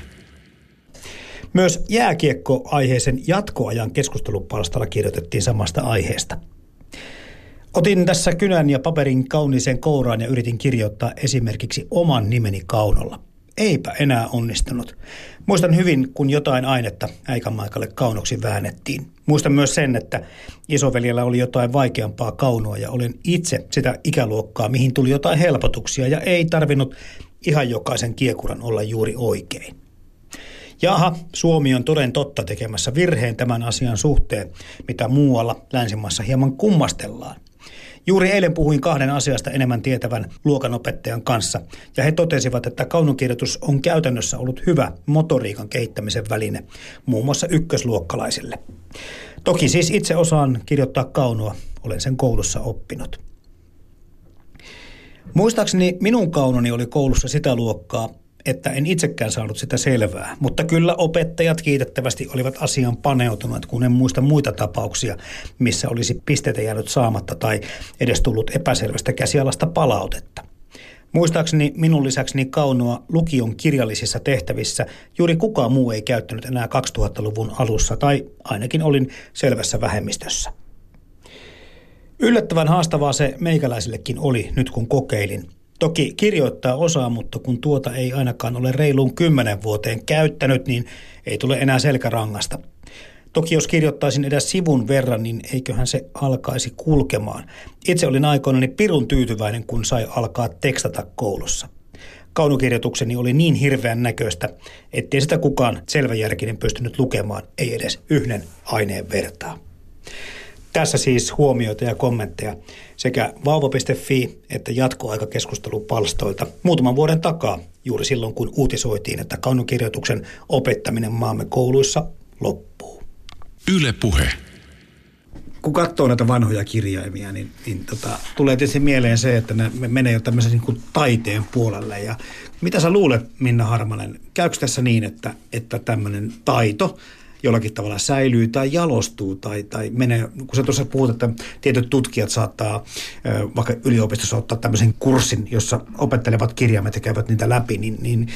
Myös jääkiekko-aiheisen jatkoajan keskustelupalstalla kirjoitettiin samasta aiheesta. Otin tässä kynän ja paperin kauniiseen kouraan ja yritin kirjoittaa esimerkiksi oman nimeni kaunolla. Eipä enää onnistunut. Muistan hyvin, kun jotain ainetta äikämaikalle kaunoksi väännettiin. Muistan myös sen, että isoveljellä oli jotain vaikeampaa kaunoa ja olin itse sitä ikäluokkaa, mihin tuli jotain helpotuksia ja ei tarvinnut ihan jokaisen kiekuran olla juuri oikein. Jaha, Suomi on toden totta tekemässä virheen tämän asian suhteen, mitä muualla länsimaissa hieman kummastellaan. Juuri eilen puhuin kahden asiasta enemmän tietävän luokanopettajan kanssa, ja he totesivat, että kaunokirjoitus on käytännössä ollut hyvä motoriikan kehittämisen väline, muun muassa ykkösluokkalaisille. Toki siis itse osaan kirjoittaa kaunoa, olen sen koulussa oppinut. Muistaakseni minun kaunoni oli koulussa sitä luokkaa, että en itsekään saanut sitä selvää. Mutta kyllä opettajat kiitettävästi olivat asian paneutuneet, kun en muista muita tapauksia, missä olisi pisteitä jäänyt saamatta tai edes tullut epäselvästä käsialasta palautetta. Muistaakseni minun lisäkseni kaunoa lukion kirjallisissa tehtävissä juuri kukaan muu ei käyttänyt enää 2000-luvun alussa, tai ainakin olin selvässä vähemmistössä. Yllättävän haastavaa se meikäläisillekin oli nyt kun kokeilin – Toki kirjoittaa osaa, mutta kun tuota ei ainakaan ole reiluun kymmenen vuoteen käyttänyt, niin ei tule enää selkärangasta. Toki jos kirjoittaisin edes sivun verran, niin eiköhän se alkaisi kulkemaan. Itse olin aikoinani pirun tyytyväinen, kun sai alkaa tekstata koulussa. Kaunokirjoitukseni oli niin hirveän näköistä, ettei sitä kukaan selväjärkinen pystynyt lukemaan, ei edes yhden aineen vertaa. Tässä siis huomioita ja kommentteja sekä vauva.fi että jatkoaikakeskustelupalstoilta muutaman vuoden takaa, juuri silloin kun uutisoitiin, että kaunokirjoituksen opettaminen maamme kouluissa loppuu. Yle Puhe. Kun katsoo näitä vanhoja kirjaimia, niin, niin tota, tulee tietysti mieleen se, että ne menee jo tämmöisen niin kuin taiteen puolelle. Ja mitä sä luulet, Minna Harmanen, käykö tässä niin, että, että tämmöinen taito jollakin tavalla säilyy tai jalostuu tai, tai menee, kun sä tuossa puhut, että tietyt tutkijat saattaa vaikka yliopistossa ottaa tämmöisen kurssin, jossa opettelevat kirjaimet ja käyvät niitä läpi, niin, niin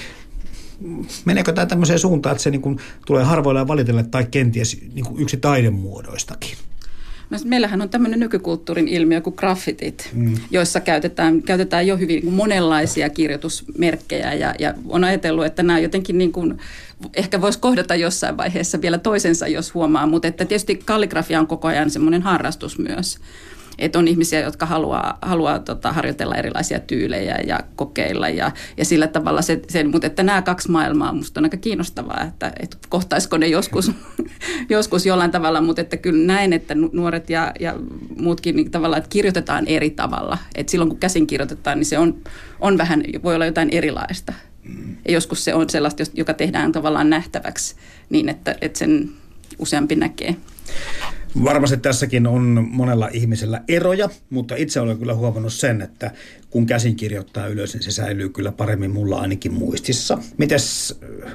meneekö tämä tämmöiseen suuntaan, että se niin kuin tulee harvoilla ja valitelle tai kenties niin kuin yksi taidemuodoistakin? Meillähän on tämmöinen nykykulttuurin ilmiö kuin graffitit, mm. joissa käytetään, käytetään jo hyvin monenlaisia kirjoitusmerkkejä ja, ja on ajatellut, että nämä jotenkin niin kuin, ehkä voisi kohdata jossain vaiheessa vielä toisensa, jos huomaa, mutta että tietysti kalligrafia on koko ajan semmoinen harrastus myös. Että on ihmisiä, jotka haluaa, haluaa tota, harjoitella erilaisia tyylejä ja kokeilla ja, ja sillä tavalla se, se, mutta että nämä kaksi maailmaa minusta on aika kiinnostavaa, että, että kohtaisiko ne joskus, joskus jollain tavalla, mutta että kyllä näin, että nuoret ja, ja muutkin niin tavallaan, että kirjoitetaan eri tavalla, että silloin kun käsin kirjoitetaan, niin se on, on vähän, voi olla jotain erilaista. Ja joskus se on sellaista, joka tehdään tavallaan nähtäväksi niin, että, että sen useampi näkee. Varmasti tässäkin on monella ihmisellä eroja, mutta itse olen kyllä huomannut sen, että kun käsin kirjoittaa ylös, niin se säilyy kyllä paremmin mulla ainakin muistissa. Mites äh,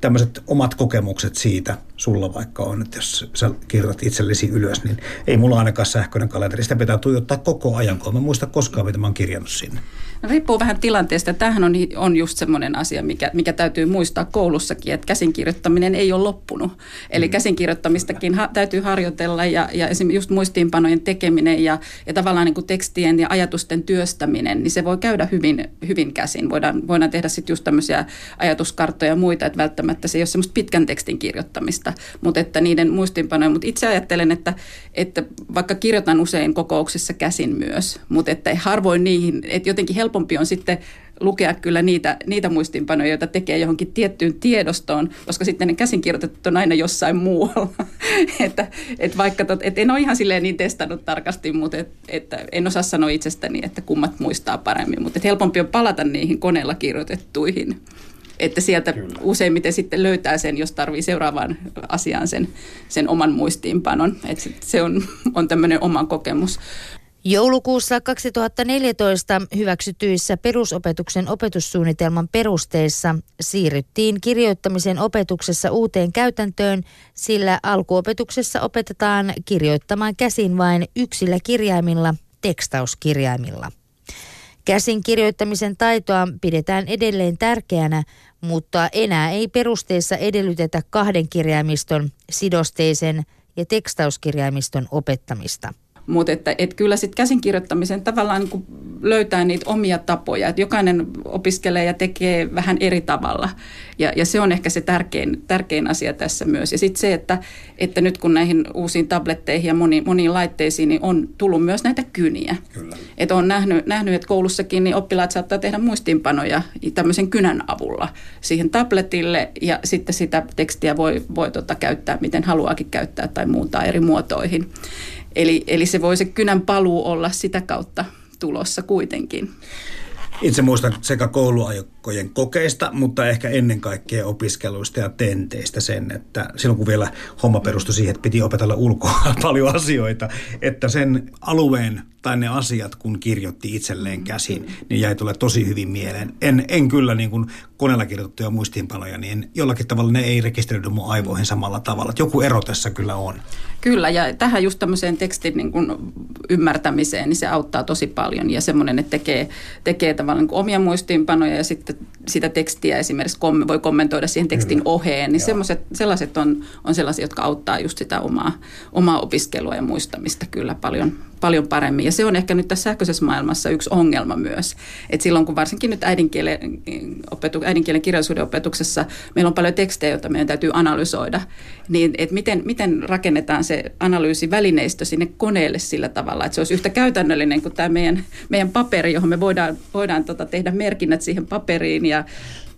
tämmöiset omat kokemukset siitä sulla vaikka on, että jos sä kirjoitat itsellesi ylös, niin ei mulla ainakaan sähköinen kalenteri. Sitä pitää tuijottaa koko ajan, kun mä muista koskaan, mitä mä oon kirjannut sinne. No, riippuu vähän tilanteesta. Tämähän on, on just semmoinen asia, mikä, mikä täytyy muistaa koulussakin, että käsinkirjoittaminen ei ole loppunut. Eli mm. käsinkirjoittamistakin ha, täytyy harjoitella ja, ja esimerkiksi just muistiinpanojen tekeminen ja, ja tavallaan niin kuin tekstien ja ajatusten työstäminen, niin se voi käydä hyvin, hyvin käsin. Voidaan, voidaan tehdä sitten just tämmöisiä ajatuskarttoja ja muita, että välttämättä se ei ole semmoista pitkän tekstin kirjoittamista, mutta että niiden muistiinpanoja, mutta itse ajattelen, että, että vaikka kirjoitan usein kokouksissa käsin myös, mutta että harvoin niihin, että jotenkin helpompi on sitten lukea kyllä niitä, niitä muistiinpanoja, joita tekee johonkin tiettyyn tiedostoon, koska sitten ne käsinkirjoitetut on aina jossain muualla. että, et vaikka tot, et en ole ihan silleen niin testannut tarkasti, mutta et, että en osaa sanoa itsestäni, että kummat muistaa paremmin, mutta helpompi on palata niihin koneella kirjoitettuihin. Että sieltä Kyllä. useimmiten sitten löytää sen, jos tarvii seuraavaan asiaan sen, sen oman muistiinpanon. Että se on, on tämmöinen oma kokemus. Joulukuussa 2014 hyväksytyissä perusopetuksen opetussuunnitelman perusteissa siirryttiin kirjoittamisen opetuksessa uuteen käytäntöön, sillä alkuopetuksessa opetetaan kirjoittamaan käsin vain yksillä kirjaimilla, tekstauskirjaimilla. Käsin kirjoittamisen taitoa pidetään edelleen tärkeänä, mutta enää ei perusteessa edellytetä kahden kirjaimiston, sidosteisen ja tekstauskirjaimiston opettamista. Mutta että, et kyllä sitten käsinkirjoittamisen tavallaan niin löytää niitä omia tapoja, että jokainen opiskelee ja tekee vähän eri tavalla. Ja, ja se on ehkä se tärkein, tärkein asia tässä myös. Ja sitten se, että, että nyt kun näihin uusiin tabletteihin ja moni, moniin laitteisiin niin on tullut myös näitä kyniä. Kyllä. Että on nähnyt, nähnyt, että koulussakin niin oppilaat saattaa tehdä muistiinpanoja tämmöisen kynän avulla siihen tabletille ja sitten sitä tekstiä voi, voi tota käyttää miten haluaakin käyttää tai muuntaa eri muotoihin. Eli, eli se voi se kynän paluu olla sitä kautta tulossa kuitenkin. Itse muistan sekä kouluaikojen kokeista, mutta ehkä ennen kaikkea opiskeluista ja tenteistä sen, että silloin kun vielä homma perustui siihen, että piti opetella ulkoa paljon asioita, että sen alueen tai ne asiat, kun kirjoitti itselleen käsin, niin jäi tulla tosi hyvin mieleen. En, en kyllä niin kuin koneella kirjoitettuja muistiinpanoja, niin jollakin tavalla ne ei rekisteröidy mun aivoihin samalla tavalla. Joku ero tässä kyllä on. Kyllä, ja tähän just tämmöiseen tekstin niin kuin ymmärtämiseen, niin se auttaa tosi paljon. Ja semmoinen, että tekee, tekee tavallaan niin omia muistiinpanoja ja sitten sitä tekstiä esimerkiksi kom- voi kommentoida siihen tekstin Kyllä. oheen, niin semmoiset, sellaiset on, on sellaisia, jotka auttaa just sitä omaa, omaa opiskelua ja muistamista kyllä paljon, paljon paremmin. Ja se on ehkä nyt tässä sähköisessä maailmassa yksi ongelma myös. Että silloin kun varsinkin nyt äidinkielen, opetu, äidinkielen kirjallisuuden opetuksessa meillä on paljon tekstejä, joita meidän täytyy analysoida, niin että miten, miten rakennetaan se analyysivälineistö sinne koneelle sillä tavalla, että se olisi yhtä käytännöllinen kuin tämä meidän, meidän paperi, johon me voidaan, voidaan tota tehdä merkinnät siihen paperiin ja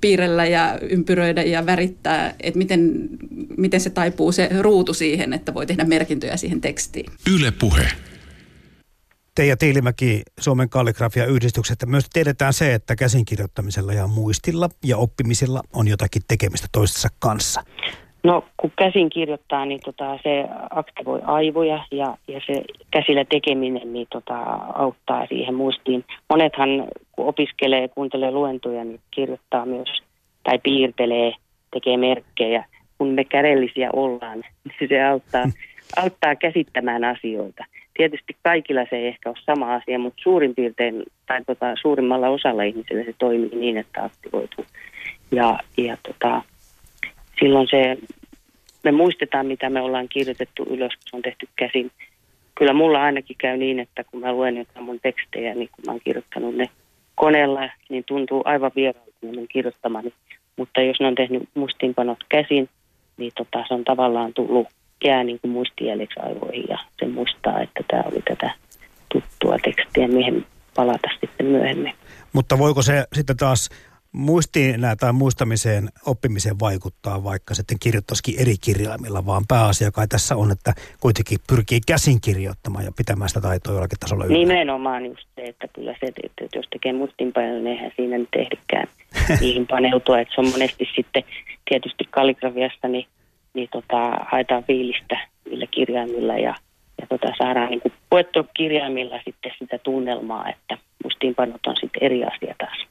piirrellä ja ympyröidä ja värittää, että miten, miten se taipuu se ruutu siihen, että voi tehdä merkintöjä siihen tekstiin. Yle puhe. Teija Tiilimäki, Suomen kalligrafia-yhdistyksestä. Myös tiedetään se, että käsinkirjoittamisella ja muistilla ja oppimisilla on jotakin tekemistä toistensa kanssa. No kun käsin kirjoittaa, niin tota, se aktivoi aivoja ja, ja se käsillä tekeminen niin tota, auttaa siihen muistiin. Monethan kun opiskelee, kuuntelee luentoja, niin kirjoittaa myös tai piirtelee, tekee merkkejä. Kun me kädellisiä ollaan, niin se auttaa, auttaa käsittämään asioita. Tietysti kaikilla se ei ehkä ole sama asia, mutta suurin piirtein tai tota, suurimmalla osalla ihmisillä se toimii niin, että aktivoituu. Ja, ja tota, silloin se, me muistetaan mitä me ollaan kirjoitettu ylös, kun se on tehty käsin. Kyllä mulla ainakin käy niin, että kun mä luen jotain mun tekstejä, niin kun mä oon kirjoittanut ne koneella, niin tuntuu aivan vieraalta mun kirjoittamani. Mutta jos ne on tehnyt mustiinpanot käsin, niin tota, se on tavallaan tullut jää niin kuin muistijäljeksi aivoihin ja se muistaa, että tämä oli tätä tuttua tekstiä, mihin palata sitten myöhemmin. Mutta voiko se sitten taas muistiin tai muistamiseen, oppimiseen vaikuttaa, vaikka sitten kirjoittaisikin eri kirjaimilla, vaan pääasia kai tässä on, että kuitenkin pyrkii käsin kirjoittamaan ja pitämään sitä taitoa jollakin tasolla yllä. Nimenomaan just se, että kyllä se, että jos tekee muistinpanoja, niin eihän siinä nyt ehdikään niihin paneutua, että se on monesti sitten tietysti kalligrafiasta, niin, niin tota, haetaan fiilistä niillä kirjaimilla ja, ja tota, saadaan niin kuin kirjaimilla sitten sitä tunnelmaa, että mustiinpanot on sitten eri asia taas.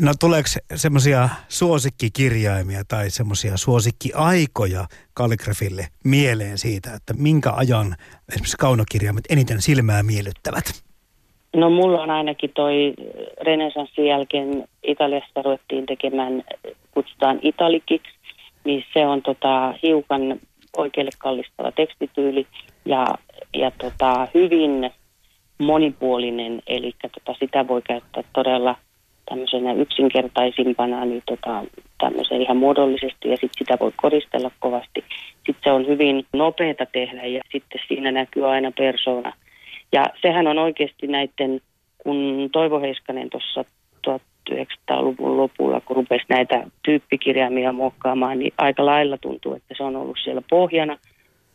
No tuleeko semmoisia suosikkikirjaimia tai semmoisia suosikkiaikoja kalligrafille mieleen siitä, että minkä ajan esimerkiksi kaunokirjaimet eniten silmää miellyttävät? No mulla on ainakin toi renesanssin jälkeen Italiassa ruvettiin tekemään, kutsutaan italikiksi, niin se on tota, hiukan oikealle kallistava tekstityyli ja, ja tota, hyvin monipuolinen, eli tota, sitä voi käyttää todella – tämmöisenä yksinkertaisimpana niin tota, tämmöisen ihan muodollisesti ja sitten sitä voi koristella kovasti. Sitten se on hyvin nopeata tehdä ja sitten siinä näkyy aina persona. Ja sehän on oikeasti näiden, kun Toivo Heiskanen tuossa 1900-luvun lopulla, kun rupesi näitä tyyppikirjaimia muokkaamaan, niin aika lailla tuntuu, että se on ollut siellä pohjana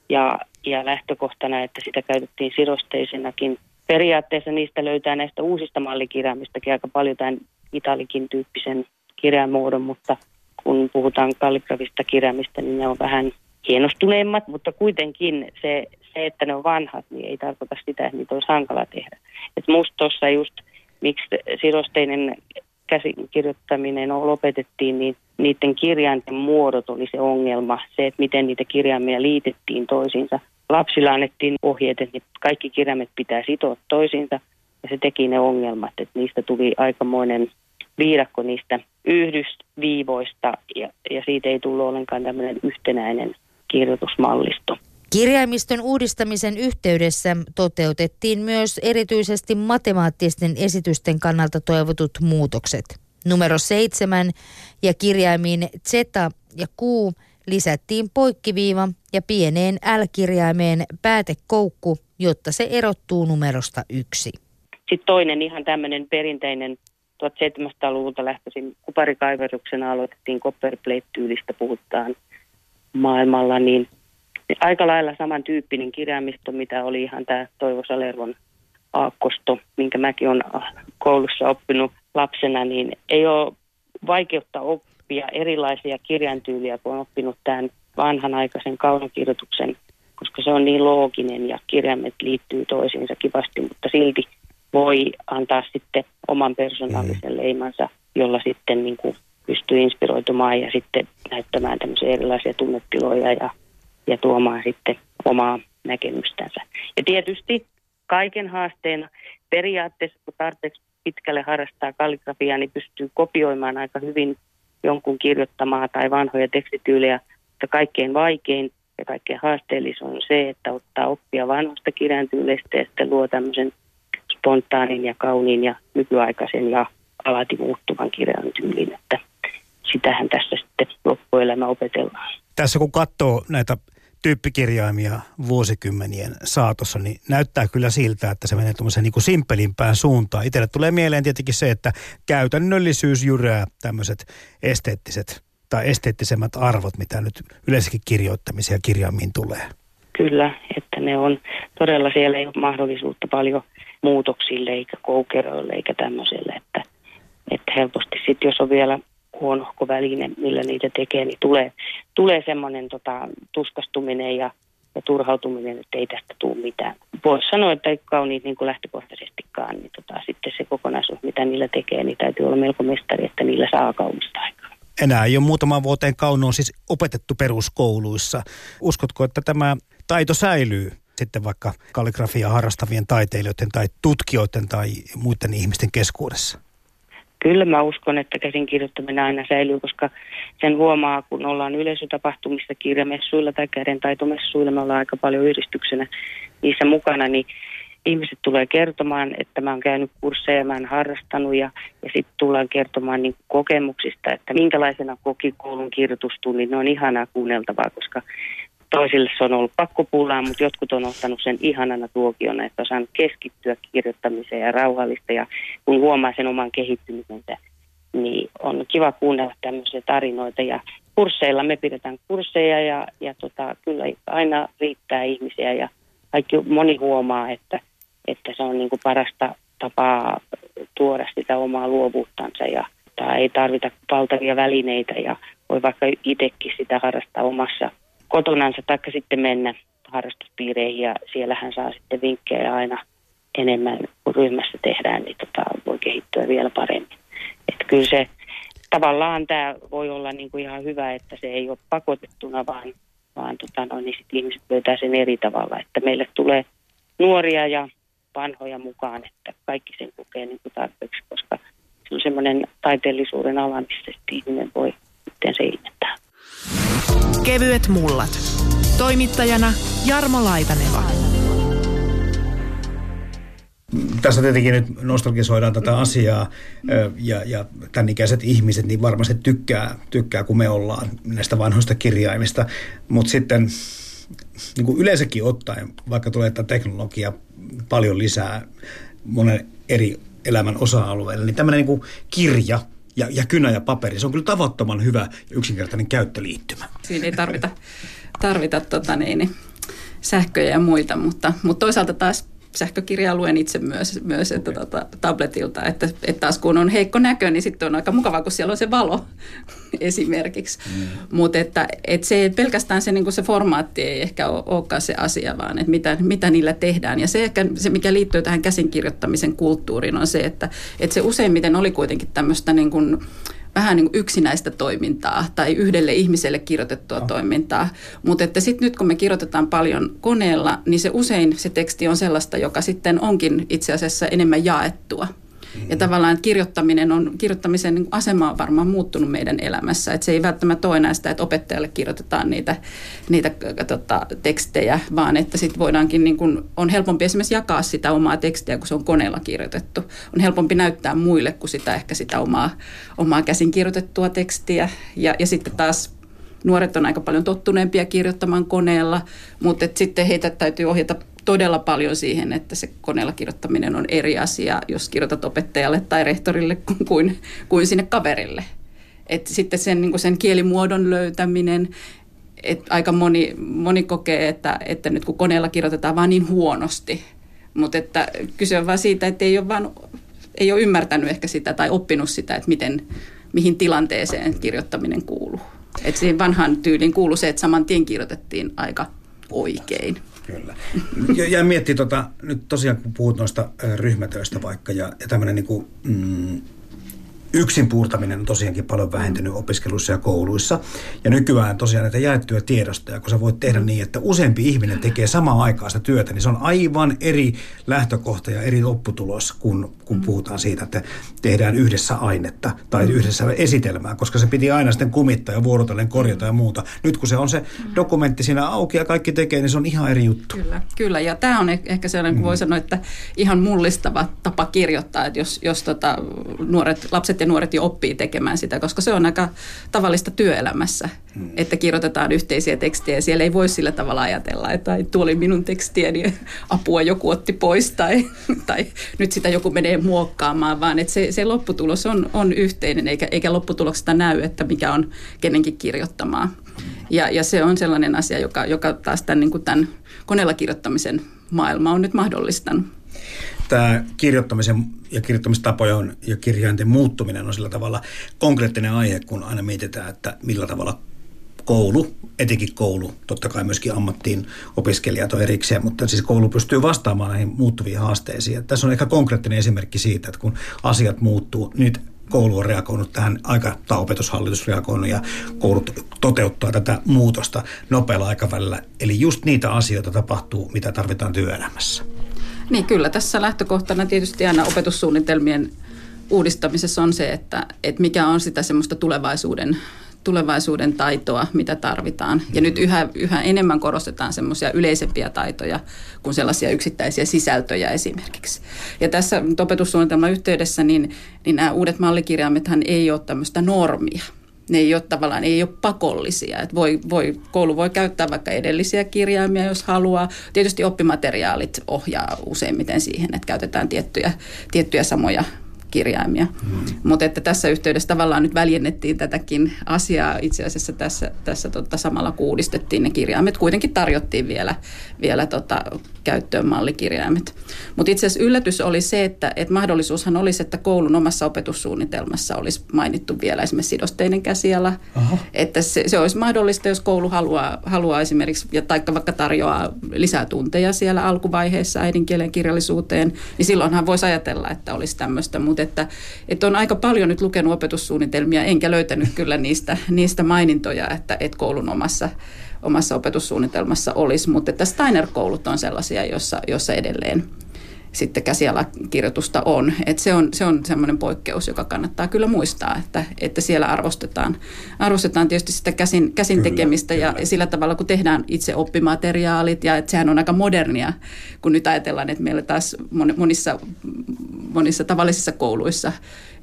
ja, ja lähtökohtana, että sitä käytettiin sidosteisenakin. Periaatteessa niistä löytää näistä uusista mallikirjaimistakin aika paljon tämän italikin tyyppisen kirjamuodon, mutta kun puhutaan kalligrafista kirjaimista, niin ne on vähän hienostuneimmat, mutta kuitenkin se, se, että ne on vanhat, niin ei tarkoita sitä, että niitä olisi hankala tehdä. Et musta tuossa just, miksi sidosteinen käsikirjoittaminen lopetettiin, niin niiden kirjainten muodot oli se ongelma. Se, että miten niitä kirjaimia liitettiin toisiinsa. Lapsilla annettiin ohjeet, että kaikki kirjaimet pitää sitoa toisiinsa, ja se teki ne ongelmat, että niistä tuli aikamoinen viidakko niistä yhdysviivoista, ja, ja siitä ei tullut ollenkaan tämmöinen yhtenäinen kirjoitusmallisto. Kirjaimiston uudistamisen yhteydessä toteutettiin myös erityisesti matemaattisten esitysten kannalta toivotut muutokset. Numero seitsemän ja kirjaimiin Z ja Q lisättiin poikkiviiva ja pieneen L-kirjaimeen päätekoukku, jotta se erottuu numerosta yksi. Sitten toinen ihan tämmöinen perinteinen 1700-luvulta lähtöisin kuparikaiveruksena aloitettiin copperplate-tyylistä puhutaan maailmalla, niin aika lailla samantyyppinen kirjaimisto, mitä oli ihan tämä Toivo Salervon aakkosto, minkä mäkin olen koulussa oppinut lapsena, niin ei ole vaikeutta oppia erilaisia kirjantyyliä, kun on oppinut tämän vanhanaikaisen kaunokirjoituksen, koska se on niin looginen ja kirjaimet liittyy toisiinsa kivasti, mutta silti voi antaa sitten oman persoonallisen mm. leimansa, jolla sitten niin kuin pystyy inspiroitumaan ja sitten näyttämään tämmöisiä erilaisia tunnetiloja ja ja tuomaan sitten omaa näkemystänsä. Ja tietysti kaiken haasteena periaatteessa, kun tarpeeksi pitkälle harrastaa kalligrafiaa, niin pystyy kopioimaan aika hyvin jonkun kirjoittamaa tai vanhoja tekstityylejä, mutta kaikkein vaikein ja kaikkein haasteellisin on se, että ottaa oppia vanhoista kirjantyyleistä ja sitten luo tämmöisen spontaanin ja kauniin ja nykyaikaisen ja alati muuttuvan kirjan tyylin, että sitähän tässä sitten loppuelämä opetellaan. Tässä kun katsoo näitä tyyppikirjaimia vuosikymmenien saatossa, niin näyttää kyllä siltä, että se menee tuommoisen niin simpelimpään suuntaan. Itselle tulee mieleen tietenkin se, että käytännöllisyys jyrää tämmöiset esteettiset tai esteettisemmät arvot, mitä nyt yleensäkin kirjoittamisia kirjaimiin tulee. Kyllä, että ne on todella siellä ei ole mahdollisuutta paljon muutoksille eikä koukeroille eikä tämmöiselle, että, että helposti sitten jos on vielä huonohko väline, millä niitä tekee, niin tulee, tulee semmoinen tota, tuskastuminen ja, ja turhautuminen, että ei tästä tule mitään. Voisi sanoa, että ei kauniit niin kuin lähtökohtaisestikaan, niin tota, sitten se kokonaisuus, mitä niillä tekee, niin täytyy olla melko mestari, että niillä saa kaunista aikaa. Enää ei ole muutaman vuoteen kaunoon siis opetettu peruskouluissa. Uskotko, että tämä taito säilyy sitten vaikka kalligrafia harrastavien taiteilijoiden tai tutkijoiden tai muiden ihmisten keskuudessa? Kyllä mä uskon, että käsinkirjoittaminen aina säilyy, koska sen huomaa, kun ollaan yleisötapahtumissa, kirjamessuilla tai kädentaitomessuilla, me ollaan aika paljon yhdistyksenä niissä mukana, niin ihmiset tulee kertomaan, että mä oon käynyt kursseja, mä oon harrastanut ja, ja sitten tullaan kertomaan niin kokemuksista, että minkälaisena koki koulun kirjoitustunnit. Ne on ihanaa kuunneltavaa, koska toisille se on ollut pakkopullaa, mutta jotkut on ottanut sen ihanana tuokiona, että osaan keskittyä kirjoittamiseen ja rauhallista. Ja kun huomaa sen oman kehittymisensä, niin on kiva kuunnella tämmöisiä tarinoita. Ja kursseilla me pidetään kursseja ja, ja tota, kyllä aina riittää ihmisiä ja kaikki moni huomaa, että, että se on niin kuin parasta tapaa tuoda sitä omaa luovuuttansa ja tai ei tarvita valtavia välineitä ja voi vaikka itsekin sitä harrastaa omassa kotonansa tai sitten mennä harrastuspiireihin ja siellähän saa sitten vinkkejä aina enemmän kuin ryhmässä tehdään, niin tota, voi kehittyä vielä paremmin. Että kyllä se tavallaan tämä voi olla niin kuin ihan hyvä, että se ei ole pakotettuna, vaan, vaan tota, no, niin sit ihmiset löytää sen eri tavalla, että meille tulee nuoria ja vanhoja mukaan, että kaikki sen kokee niin kuin tarpeeksi, koska se on semmoinen taiteellisuuden ala, missä ihminen voi miten se ilmentää. Kevyet mullat. Toimittajana Jarmo Laitaneva. Tässä tietenkin nyt nostalgisoidaan tätä asiaa ja, ja tämän ikäiset ihmiset niin varmasti tykkää, tykkää, kun me ollaan näistä vanhoista kirjaimista. Mutta sitten niin kuin yleensäkin ottaen, vaikka tulee tätä teknologia paljon lisää monen eri elämän osa-alueelle, niin tämmöinen niin kirja ja, ja kynä ja paperi, se on kyllä tavattoman hyvä ja yksinkertainen käyttöliittymä. Siinä ei tarvita, tarvita tota niin, sähköjä ja muita, mutta, mutta toisaalta taas sähkökirjaa luen itse myös, myös että tota, tabletilta, että, että taas kun on heikko näkö, niin sitten on aika mukavaa, kun siellä on se valo esimerkiksi. Mm. Mutta että, että se pelkästään se, niin se formaatti ei ehkä ole, olekaan se asia, vaan että mitä, mitä niillä tehdään. Ja se, ehkä, se, mikä liittyy tähän käsinkirjoittamisen kulttuuriin, on se, että, että se useimmiten oli kuitenkin tämmöistä niin kuin, vähän niin kuin yksinäistä toimintaa tai yhdelle ihmiselle kirjoitettua oh. toimintaa. Mutta että sitten nyt kun me kirjoitetaan paljon koneella, niin se usein se teksti on sellaista, joka sitten onkin itse asiassa enemmän jaettua. Ja tavallaan kirjoittaminen on, kirjoittamisen niin asema on varmaan muuttunut meidän elämässä. Että se ei välttämättä ole enää sitä, että opettajalle kirjoitetaan niitä, niitä tota, tekstejä, vaan että sitten voidaankin, niin kuin, on helpompi esimerkiksi jakaa sitä omaa tekstiä, kun se on koneella kirjoitettu. On helpompi näyttää muille kuin sitä ehkä sitä omaa, omaa käsin kirjoitettua tekstiä. Ja, ja sitten taas nuoret on aika paljon tottuneempia kirjoittamaan koneella, mutta sitten heitä täytyy ohjata todella paljon siihen, että se koneella kirjoittaminen on eri asia, jos kirjoitat opettajalle tai rehtorille kuin, kuin sinne kaverille. Et sitten sen, niin sen kielimuodon löytäminen, että aika moni, moni kokee, että, että nyt kun koneella kirjoitetaan vaan niin huonosti, mutta että kyse on vaan siitä, että ei ole, vaan, ei ole ymmärtänyt ehkä sitä tai oppinut sitä, että miten, mihin tilanteeseen kirjoittaminen kuuluu. Että siihen vanhaan tyyliin kuuluu se, että saman tien kirjoitettiin aika oikein. Kyllä. Ja, miettii tota, nyt tosiaan kun puhut noista ryhmätöistä vaikka ja, ja tämmöinen niin kuin, mm, yksin puurtaminen on tosiaankin paljon vähentynyt opiskeluissa ja kouluissa. Ja nykyään tosiaan näitä jaettuja tiedostoja, kun sä voit tehdä niin, että useampi ihminen tekee samaan aikaan sitä työtä, niin se on aivan eri lähtökohta ja eri lopputulos, kun, kun puhutaan siitä, että tehdään yhdessä ainetta tai yhdessä esitelmää, koska se piti aina sitten kumittaa ja vuorotellen korjata ja muuta. Nyt kun se on se dokumentti siinä auki ja kaikki tekee, niin se on ihan eri juttu. Kyllä, kyllä. ja tämä on ehkä sellainen, kun voi mm. sanoa, että ihan mullistava tapa kirjoittaa, että jos, jos tota, nuoret lapset lapset ja nuoret jo oppii tekemään sitä, koska se on aika tavallista työelämässä, mm. että kirjoitetaan yhteisiä tekstejä ja siellä ei voi sillä tavalla ajatella, että tuo oli minun tekstiäni, apua joku otti pois tai, tai nyt sitä joku menee muokkaamaan, vaan että se, se lopputulos on, on yhteinen eikä, eikä lopputuloksesta näy, että mikä on kenenkin kirjoittamaa. Ja, ja se on sellainen asia, joka, joka taas tämän, niin kuin tämän koneella kirjoittamisen maailma on nyt mahdollistanut tämä kirjoittamisen ja kirjoittamistapojen ja kirjainten muuttuminen on sillä tavalla konkreettinen aihe, kun aina mietitään, että millä tavalla koulu, etenkin koulu, totta kai myöskin ammattiin opiskelijat on erikseen, mutta siis koulu pystyy vastaamaan näihin muuttuviin haasteisiin. Ja tässä on ehkä konkreettinen esimerkki siitä, että kun asiat muuttuu, nyt koulu on reagoinut tähän aika, tai opetushallitus reagoinut ja koulut toteuttaa tätä muutosta nopealla aikavälillä. Eli just niitä asioita tapahtuu, mitä tarvitaan työelämässä. Niin kyllä, tässä lähtökohtana tietysti aina opetussuunnitelmien uudistamisessa on se, että, että mikä on sitä semmoista tulevaisuuden, tulevaisuuden taitoa, mitä tarvitaan. Ja nyt yhä, yhä enemmän korostetaan semmoisia yleisempiä taitoja kuin sellaisia yksittäisiä sisältöjä esimerkiksi. Ja tässä opetussuunnitelman yhteydessä niin, niin nämä uudet mallikirjaimethan ei ole tämmöistä normia – ne ei ole tavallaan ei ole pakollisia. Et voi, voi, koulu voi käyttää vaikka edellisiä kirjaimia, jos haluaa. Tietysti oppimateriaalit ohjaa useimmiten siihen, että käytetään tiettyjä, tiettyjä samoja kirjaimia. Mm. Mutta että tässä yhteydessä tavallaan nyt väljennettiin tätäkin asiaa itse asiassa tässä, tässä tota, samalla kun uudistettiin ne kirjaimet. Kuitenkin tarjottiin vielä, vielä tota, käyttöön mallikirjaimet. Mutta itse asiassa yllätys oli se, että, että mahdollisuushan olisi, että koulun omassa opetussuunnitelmassa olisi mainittu vielä esimerkiksi sidosteinen käsiala. Aha. Että se, se olisi mahdollista, jos koulu haluaa, haluaa esimerkiksi, ja taikka vaikka tarjoaa lisää tunteja siellä alkuvaiheessa äidinkielen kirjallisuuteen, niin silloinhan voisi ajatella, että olisi tämmöistä. Mutta että, että on aika paljon nyt lukenut opetussuunnitelmia, enkä löytänyt kyllä niistä, niistä mainintoja, että, että koulun omassa omassa opetussuunnitelmassa olisi, mutta että Steiner-koulut on sellaisia, joissa, joissa edelleen, sitten käsialakirjoitusta on. Et se on, se on semmoinen poikkeus, joka kannattaa kyllä muistaa, että, että siellä arvostetaan, arvostetaan tietysti sitä käsin, käsin kyllä, tekemistä kyllä. ja sillä tavalla, kun tehdään itse oppimateriaalit ja että sehän on aika modernia, kun nyt ajatellaan, että meillä taas monissa, monissa tavallisissa kouluissa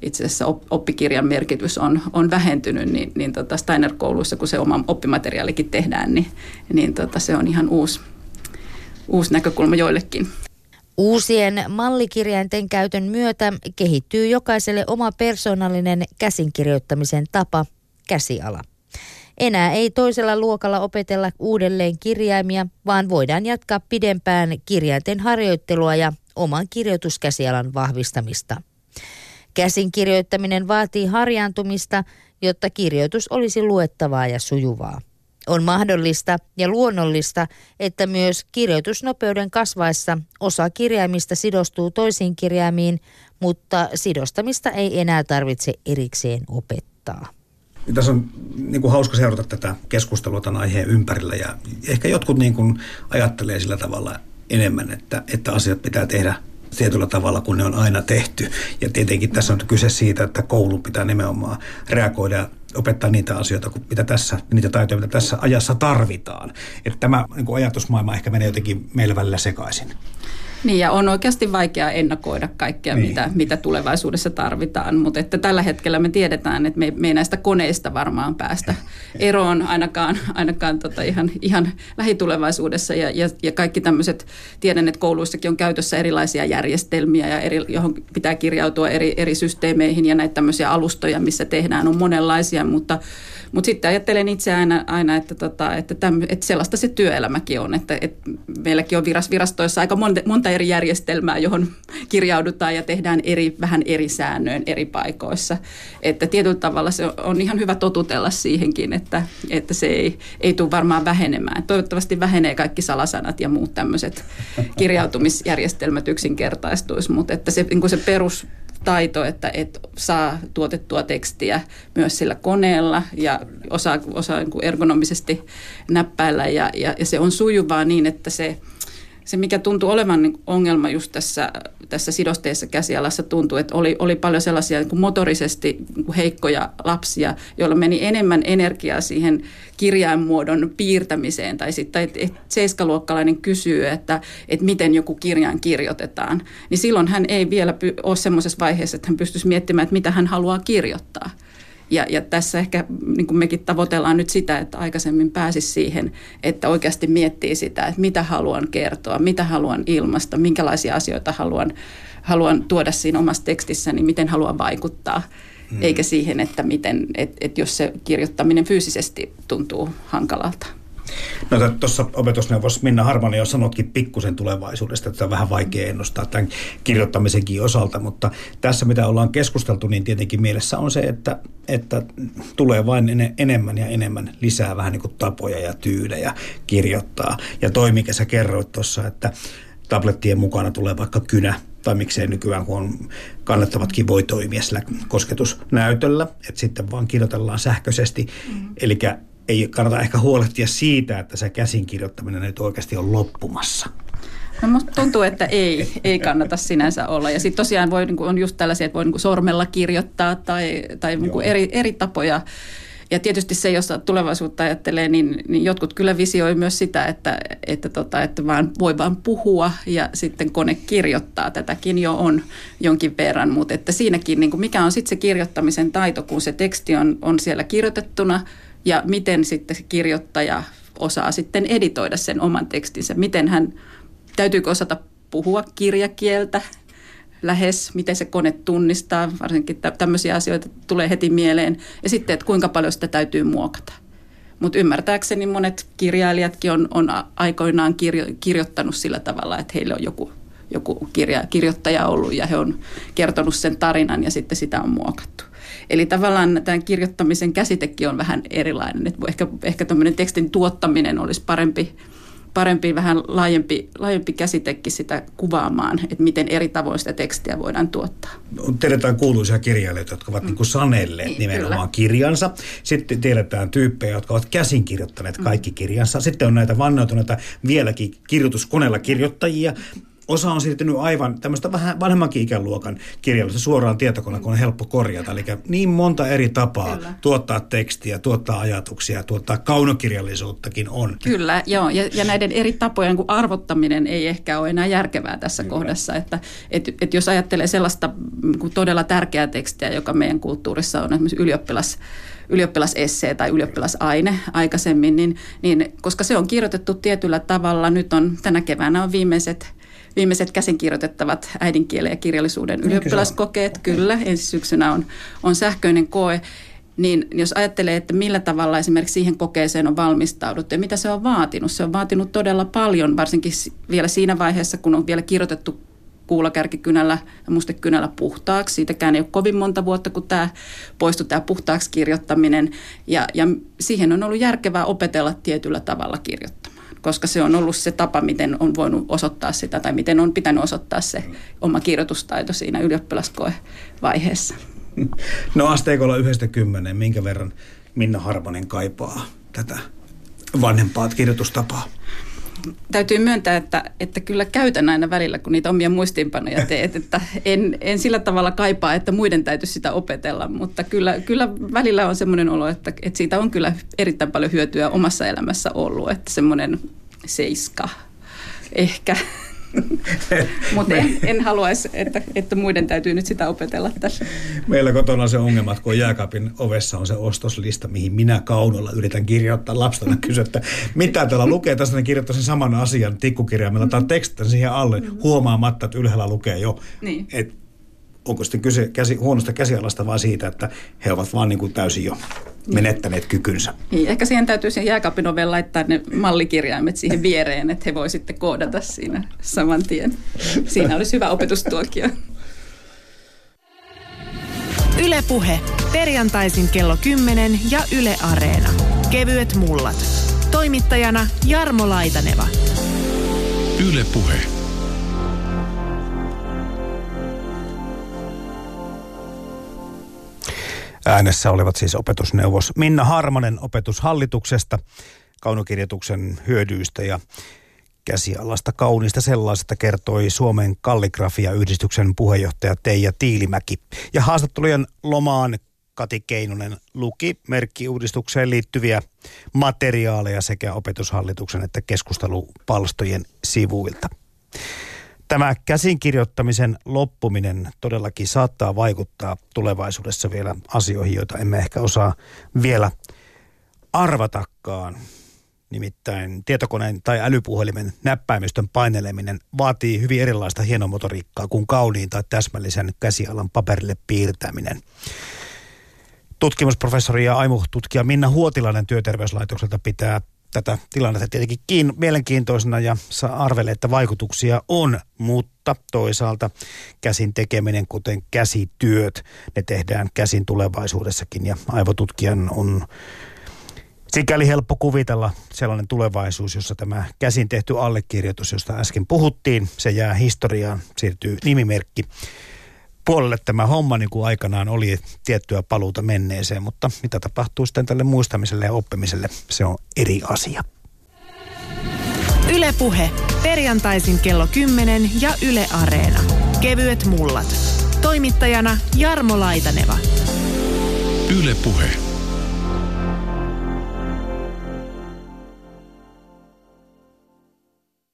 itse asiassa oppikirjan merkitys on, on vähentynyt, niin, niin tota Steiner-kouluissa, kun se oma oppimateriaalikin tehdään, niin, niin tota se on ihan uusi, uusi näkökulma joillekin. Uusien mallikirjainten käytön myötä kehittyy jokaiselle oma persoonallinen käsinkirjoittamisen tapa, käsiala. Enää ei toisella luokalla opetella uudelleen kirjaimia, vaan voidaan jatkaa pidempään kirjainten harjoittelua ja oman kirjoituskäsialan vahvistamista. Käsinkirjoittaminen vaatii harjaantumista, jotta kirjoitus olisi luettavaa ja sujuvaa. On mahdollista ja luonnollista, että myös kirjoitusnopeuden kasvaessa osa kirjaimista sidostuu toisiin kirjaimiin, mutta sidostamista ei enää tarvitse erikseen opettaa. Tässä on niin kuin hauska seurata tätä keskustelua tämän aiheen ympärillä ja ehkä jotkut niin kuin ajattelee sillä tavalla enemmän, että, että asiat pitää tehdä tietyllä tavalla, kun ne on aina tehty. Ja tietenkin tässä on kyse siitä, että koulun pitää nimenomaan reagoida opettaa niitä asioita, mitä tässä, niitä taitoja, mitä tässä ajassa tarvitaan. Että tämä niin ajatusmaailma ehkä menee jotenkin meillä välillä sekaisin. Niin ja on oikeasti vaikea ennakoida kaikkea, niin. mitä, mitä tulevaisuudessa tarvitaan, mutta että tällä hetkellä me tiedetään, että me, me ei näistä koneista varmaan päästä eroon ainakaan, ainakaan tota ihan, ihan lähitulevaisuudessa. Ja, ja, ja kaikki tämmöiset, tiedän, että kouluissakin on käytössä erilaisia järjestelmiä, ja eri, johon pitää kirjautua eri, eri systeemeihin ja näitä tämmöisiä alustoja, missä tehdään, on monenlaisia, mutta mutta sitten ajattelen itse aina, aina että, tota, että, täm, että sellaista se työelämäkin on, että, että meilläkin on viras, virastoissa aika monta, monta eri järjestelmää, johon kirjaudutaan ja tehdään eri, vähän eri säännöin eri paikoissa. Että tietyllä tavalla se on ihan hyvä totutella siihenkin, että, että se ei, ei tule varmaan vähenemään. Toivottavasti vähenee kaikki salasanat ja muut tämmöiset kirjautumisjärjestelmät yksinkertaistuisi, mutta että se, niin se perus taito, että et saa tuotettua tekstiä myös sillä koneella ja osaa, osaa niin ergonomisesti näppäillä ja, ja, ja se on sujuvaa niin, että se, se mikä tuntuu olevan niin ongelma just tässä, tässä sidosteessa käsialassa tuntuu, että oli, oli paljon sellaisia niin kuin motorisesti niin kuin heikkoja lapsia, joilla meni enemmän energiaa siihen kirjainmuodon piirtämiseen. Tai sitten seiskaluokkalainen kysyy, että, että miten joku kirjain kirjoitetaan. Niin silloin hän ei vielä ole semmoisessa vaiheessa, että hän pystyisi miettimään, että mitä hän haluaa kirjoittaa. Ja, ja tässä ehkä niin kuin mekin tavoitellaan nyt sitä, että aikaisemmin pääsisi siihen, että oikeasti miettii sitä, että mitä haluan kertoa, mitä haluan ilmasta, minkälaisia asioita haluan, haluan tuoda siinä omassa tekstissäni, niin miten haluan vaikuttaa. Hmm. Eikä siihen, että miten, et, et jos se kirjoittaminen fyysisesti tuntuu hankalalta. No tuossa opetusneuvos Minna Harmani jo sanotkin pikkusen tulevaisuudesta, että on vähän vaikea ennustaa tämän kirjoittamisenkin osalta, mutta tässä mitä ollaan keskusteltu, niin tietenkin mielessä on se, että, että tulee vain en, enemmän ja enemmän lisää vähän niin kuin tapoja ja tyydejä kirjoittaa. Ja toi, mikä sä kerroit tuossa, että tablettien mukana tulee vaikka kynä tai miksei nykyään, kun on kannettavatkin voi toimia sillä kosketusnäytöllä, että sitten vaan kirjoitellaan sähköisesti. Mm. Eli ei kannata ehkä huolehtia siitä, että se käsinkirjoittaminen nyt oikeasti on loppumassa. No musta tuntuu, että ei, ei kannata sinänsä olla. Ja sitten tosiaan voi, niin on just tällaisia, että voi niin sormella kirjoittaa tai, tai niin eri, eri tapoja. Ja tietysti se, jos tulevaisuutta ajattelee, niin, niin jotkut kyllä visioi myös sitä, että, että, tota, että vaan voi vaan puhua ja sitten kone kirjoittaa. Tätäkin jo on jonkin verran, mutta että siinäkin, niin kuin mikä on sitten se kirjoittamisen taito, kun se teksti on, on siellä kirjoitettuna – ja miten sitten se kirjoittaja osaa sitten editoida sen oman tekstinsä. Miten hän, täytyykö osata puhua kirjakieltä lähes, miten se kone tunnistaa, varsinkin tämmöisiä asioita tulee heti mieleen. Ja sitten, että kuinka paljon sitä täytyy muokata. Mutta ymmärtääkseni monet kirjailijatkin on, on aikoinaan kirjo, kirjoittanut sillä tavalla, että heillä on joku, joku kirja, kirjoittaja ollut ja he on kertonut sen tarinan ja sitten sitä on muokattu. Eli tavallaan tämän kirjoittamisen käsitekin on vähän erilainen. Että ehkä, ehkä tämmöinen tekstin tuottaminen olisi parempi, parempi vähän laajempi, laajempi käsitekin sitä kuvaamaan, että miten eri tavoin sitä tekstiä voidaan tuottaa. Tiedetään kuuluisia kirjailijoita, jotka ovat mm. niin sanelleet niin, nimenomaan kyllä. kirjansa. Sitten tiedetään tyyppejä, jotka ovat käsin kirjoittaneet mm. kaikki kirjansa. Sitten on näitä vannoutuneita vieläkin kirjoituskoneella kirjoittajia, osa on siirtynyt aivan tämmöistä vähän vanhemmankin ikäluokan kirjallisuutta suoraan tietokoneella, kun on helppo korjata. Eli niin monta eri tapaa Kyllä. tuottaa tekstiä, tuottaa ajatuksia, tuottaa kaunokirjallisuuttakin on. Kyllä, joo. Ja, ja näiden eri tapojen niin arvottaminen ei ehkä ole enää järkevää tässä Kyllä. kohdassa. Että et, et jos ajattelee sellaista niin todella tärkeää tekstiä, joka meidän kulttuurissa on esimerkiksi ylioppilas ylioppilasessee tai ylioppilasaine aikaisemmin, niin, niin koska se on kirjoitettu tietyllä tavalla, nyt on tänä keväänä on viimeiset viimeiset käsinkirjoitettavat äidinkielen ja kirjallisuuden ylioppilaskokeet. Kyllä, ensi syksynä on, on sähköinen koe. Niin jos ajattelee, että millä tavalla esimerkiksi siihen kokeeseen on valmistauduttu ja mitä se on vaatinut. Se on vaatinut todella paljon, varsinkin vielä siinä vaiheessa, kun on vielä kirjoitettu kuulakärkikynällä ja mustekynällä puhtaaksi. Siitäkään ei ole kovin monta vuotta, kun tämä poistui tämä puhtaaksi kirjoittaminen. Ja, ja siihen on ollut järkevää opetella tietyllä tavalla kirjoittamaan koska se on ollut se tapa, miten on voinut osoittaa sitä tai miten on pitänyt osoittaa se oma kirjoitustaito siinä ylioppilaskoevaiheessa. No asteikolla yhdestä kymmeneen, minkä verran Minna Harmonen kaipaa tätä vanhempaa kirjoitustapaa? Täytyy myöntää, että, että kyllä käytän aina välillä, kun niitä omia muistiinpanoja teet, että en, en sillä tavalla kaipaa, että muiden täytyisi sitä opetella, mutta kyllä, kyllä välillä on semmoinen olo, että, että siitä on kyllä erittäin paljon hyötyä omassa elämässä ollut, että semmoinen seiska ehkä Mutta en, en haluaisi, että, että muiden täytyy nyt sitä opetella tässä. Meillä kotona on se ongelma, että kun jääkaapin ovessa on se ostoslista, mihin minä kaunolla yritän kirjoittaa lapsena kysyä, että mitä täällä lukee. Tässä ne kirjoittaa sen saman asian tikkukirjaimella tai tekstin siihen alle huomaamatta, että ylhäällä lukee jo. Niin. Et onko sitten kyse käsi, huonosta käsialasta vai siitä, että he ovat vaan niin kuin täysin jo menettäneet kykynsä. Niin, ehkä siihen täytyy sen jääkaapin oveen laittaa ne mallikirjaimet siihen viereen, että he voi sitten koodata siinä saman tien. Siinä olisi hyvä opetustuokio. Ylepuhe perjantaisin kello 10 ja Yle Areena. Kevyet mullat. Toimittajana Jarmo Laitaneva. Ylepuhe. Äänessä olivat siis opetusneuvos Minna Harmonen opetushallituksesta, kaunokirjoituksen hyödyistä ja käsialasta kauniista sellaisesta kertoi Suomen kalligrafia-yhdistyksen puheenjohtaja Teija Tiilimäki. Ja haastattelujen lomaan Kati Keinonen luki merkkiuudistukseen liittyviä materiaaleja sekä opetushallituksen että keskustelupalstojen sivuilta. Tämä käsinkirjoittamisen loppuminen todellakin saattaa vaikuttaa tulevaisuudessa vielä asioihin, joita emme ehkä osaa vielä arvatakaan. Nimittäin tietokoneen tai älypuhelimen näppäimistön paineleminen vaatii hyvin erilaista hienomotoriikkaa kuin kauniin tai täsmällisen käsialan paperille piirtäminen. Tutkimusprofessori ja aimututkija Minna Huotilainen työterveyslaitokselta pitää tätä tilannetta tietenkin kiin, mielenkiintoisena ja saa arvelle, että vaikutuksia on, mutta toisaalta käsin tekeminen, kuten käsityöt, ne tehdään käsin tulevaisuudessakin ja aivotutkijan on sikäli helppo kuvitella sellainen tulevaisuus, jossa tämä käsin tehty allekirjoitus, josta äsken puhuttiin, se jää historiaan, siirtyy nimimerkki puolelle tämä homma niin kuin aikanaan oli tiettyä paluuta menneeseen, mutta mitä tapahtuu sitten tälle muistamiselle ja oppimiselle, se on eri asia. Ylepuhe perjantaisin kello 10 ja Yle Areena. Kevyet mullat. Toimittajana Jarmo Laitaneva. Ylepuhe.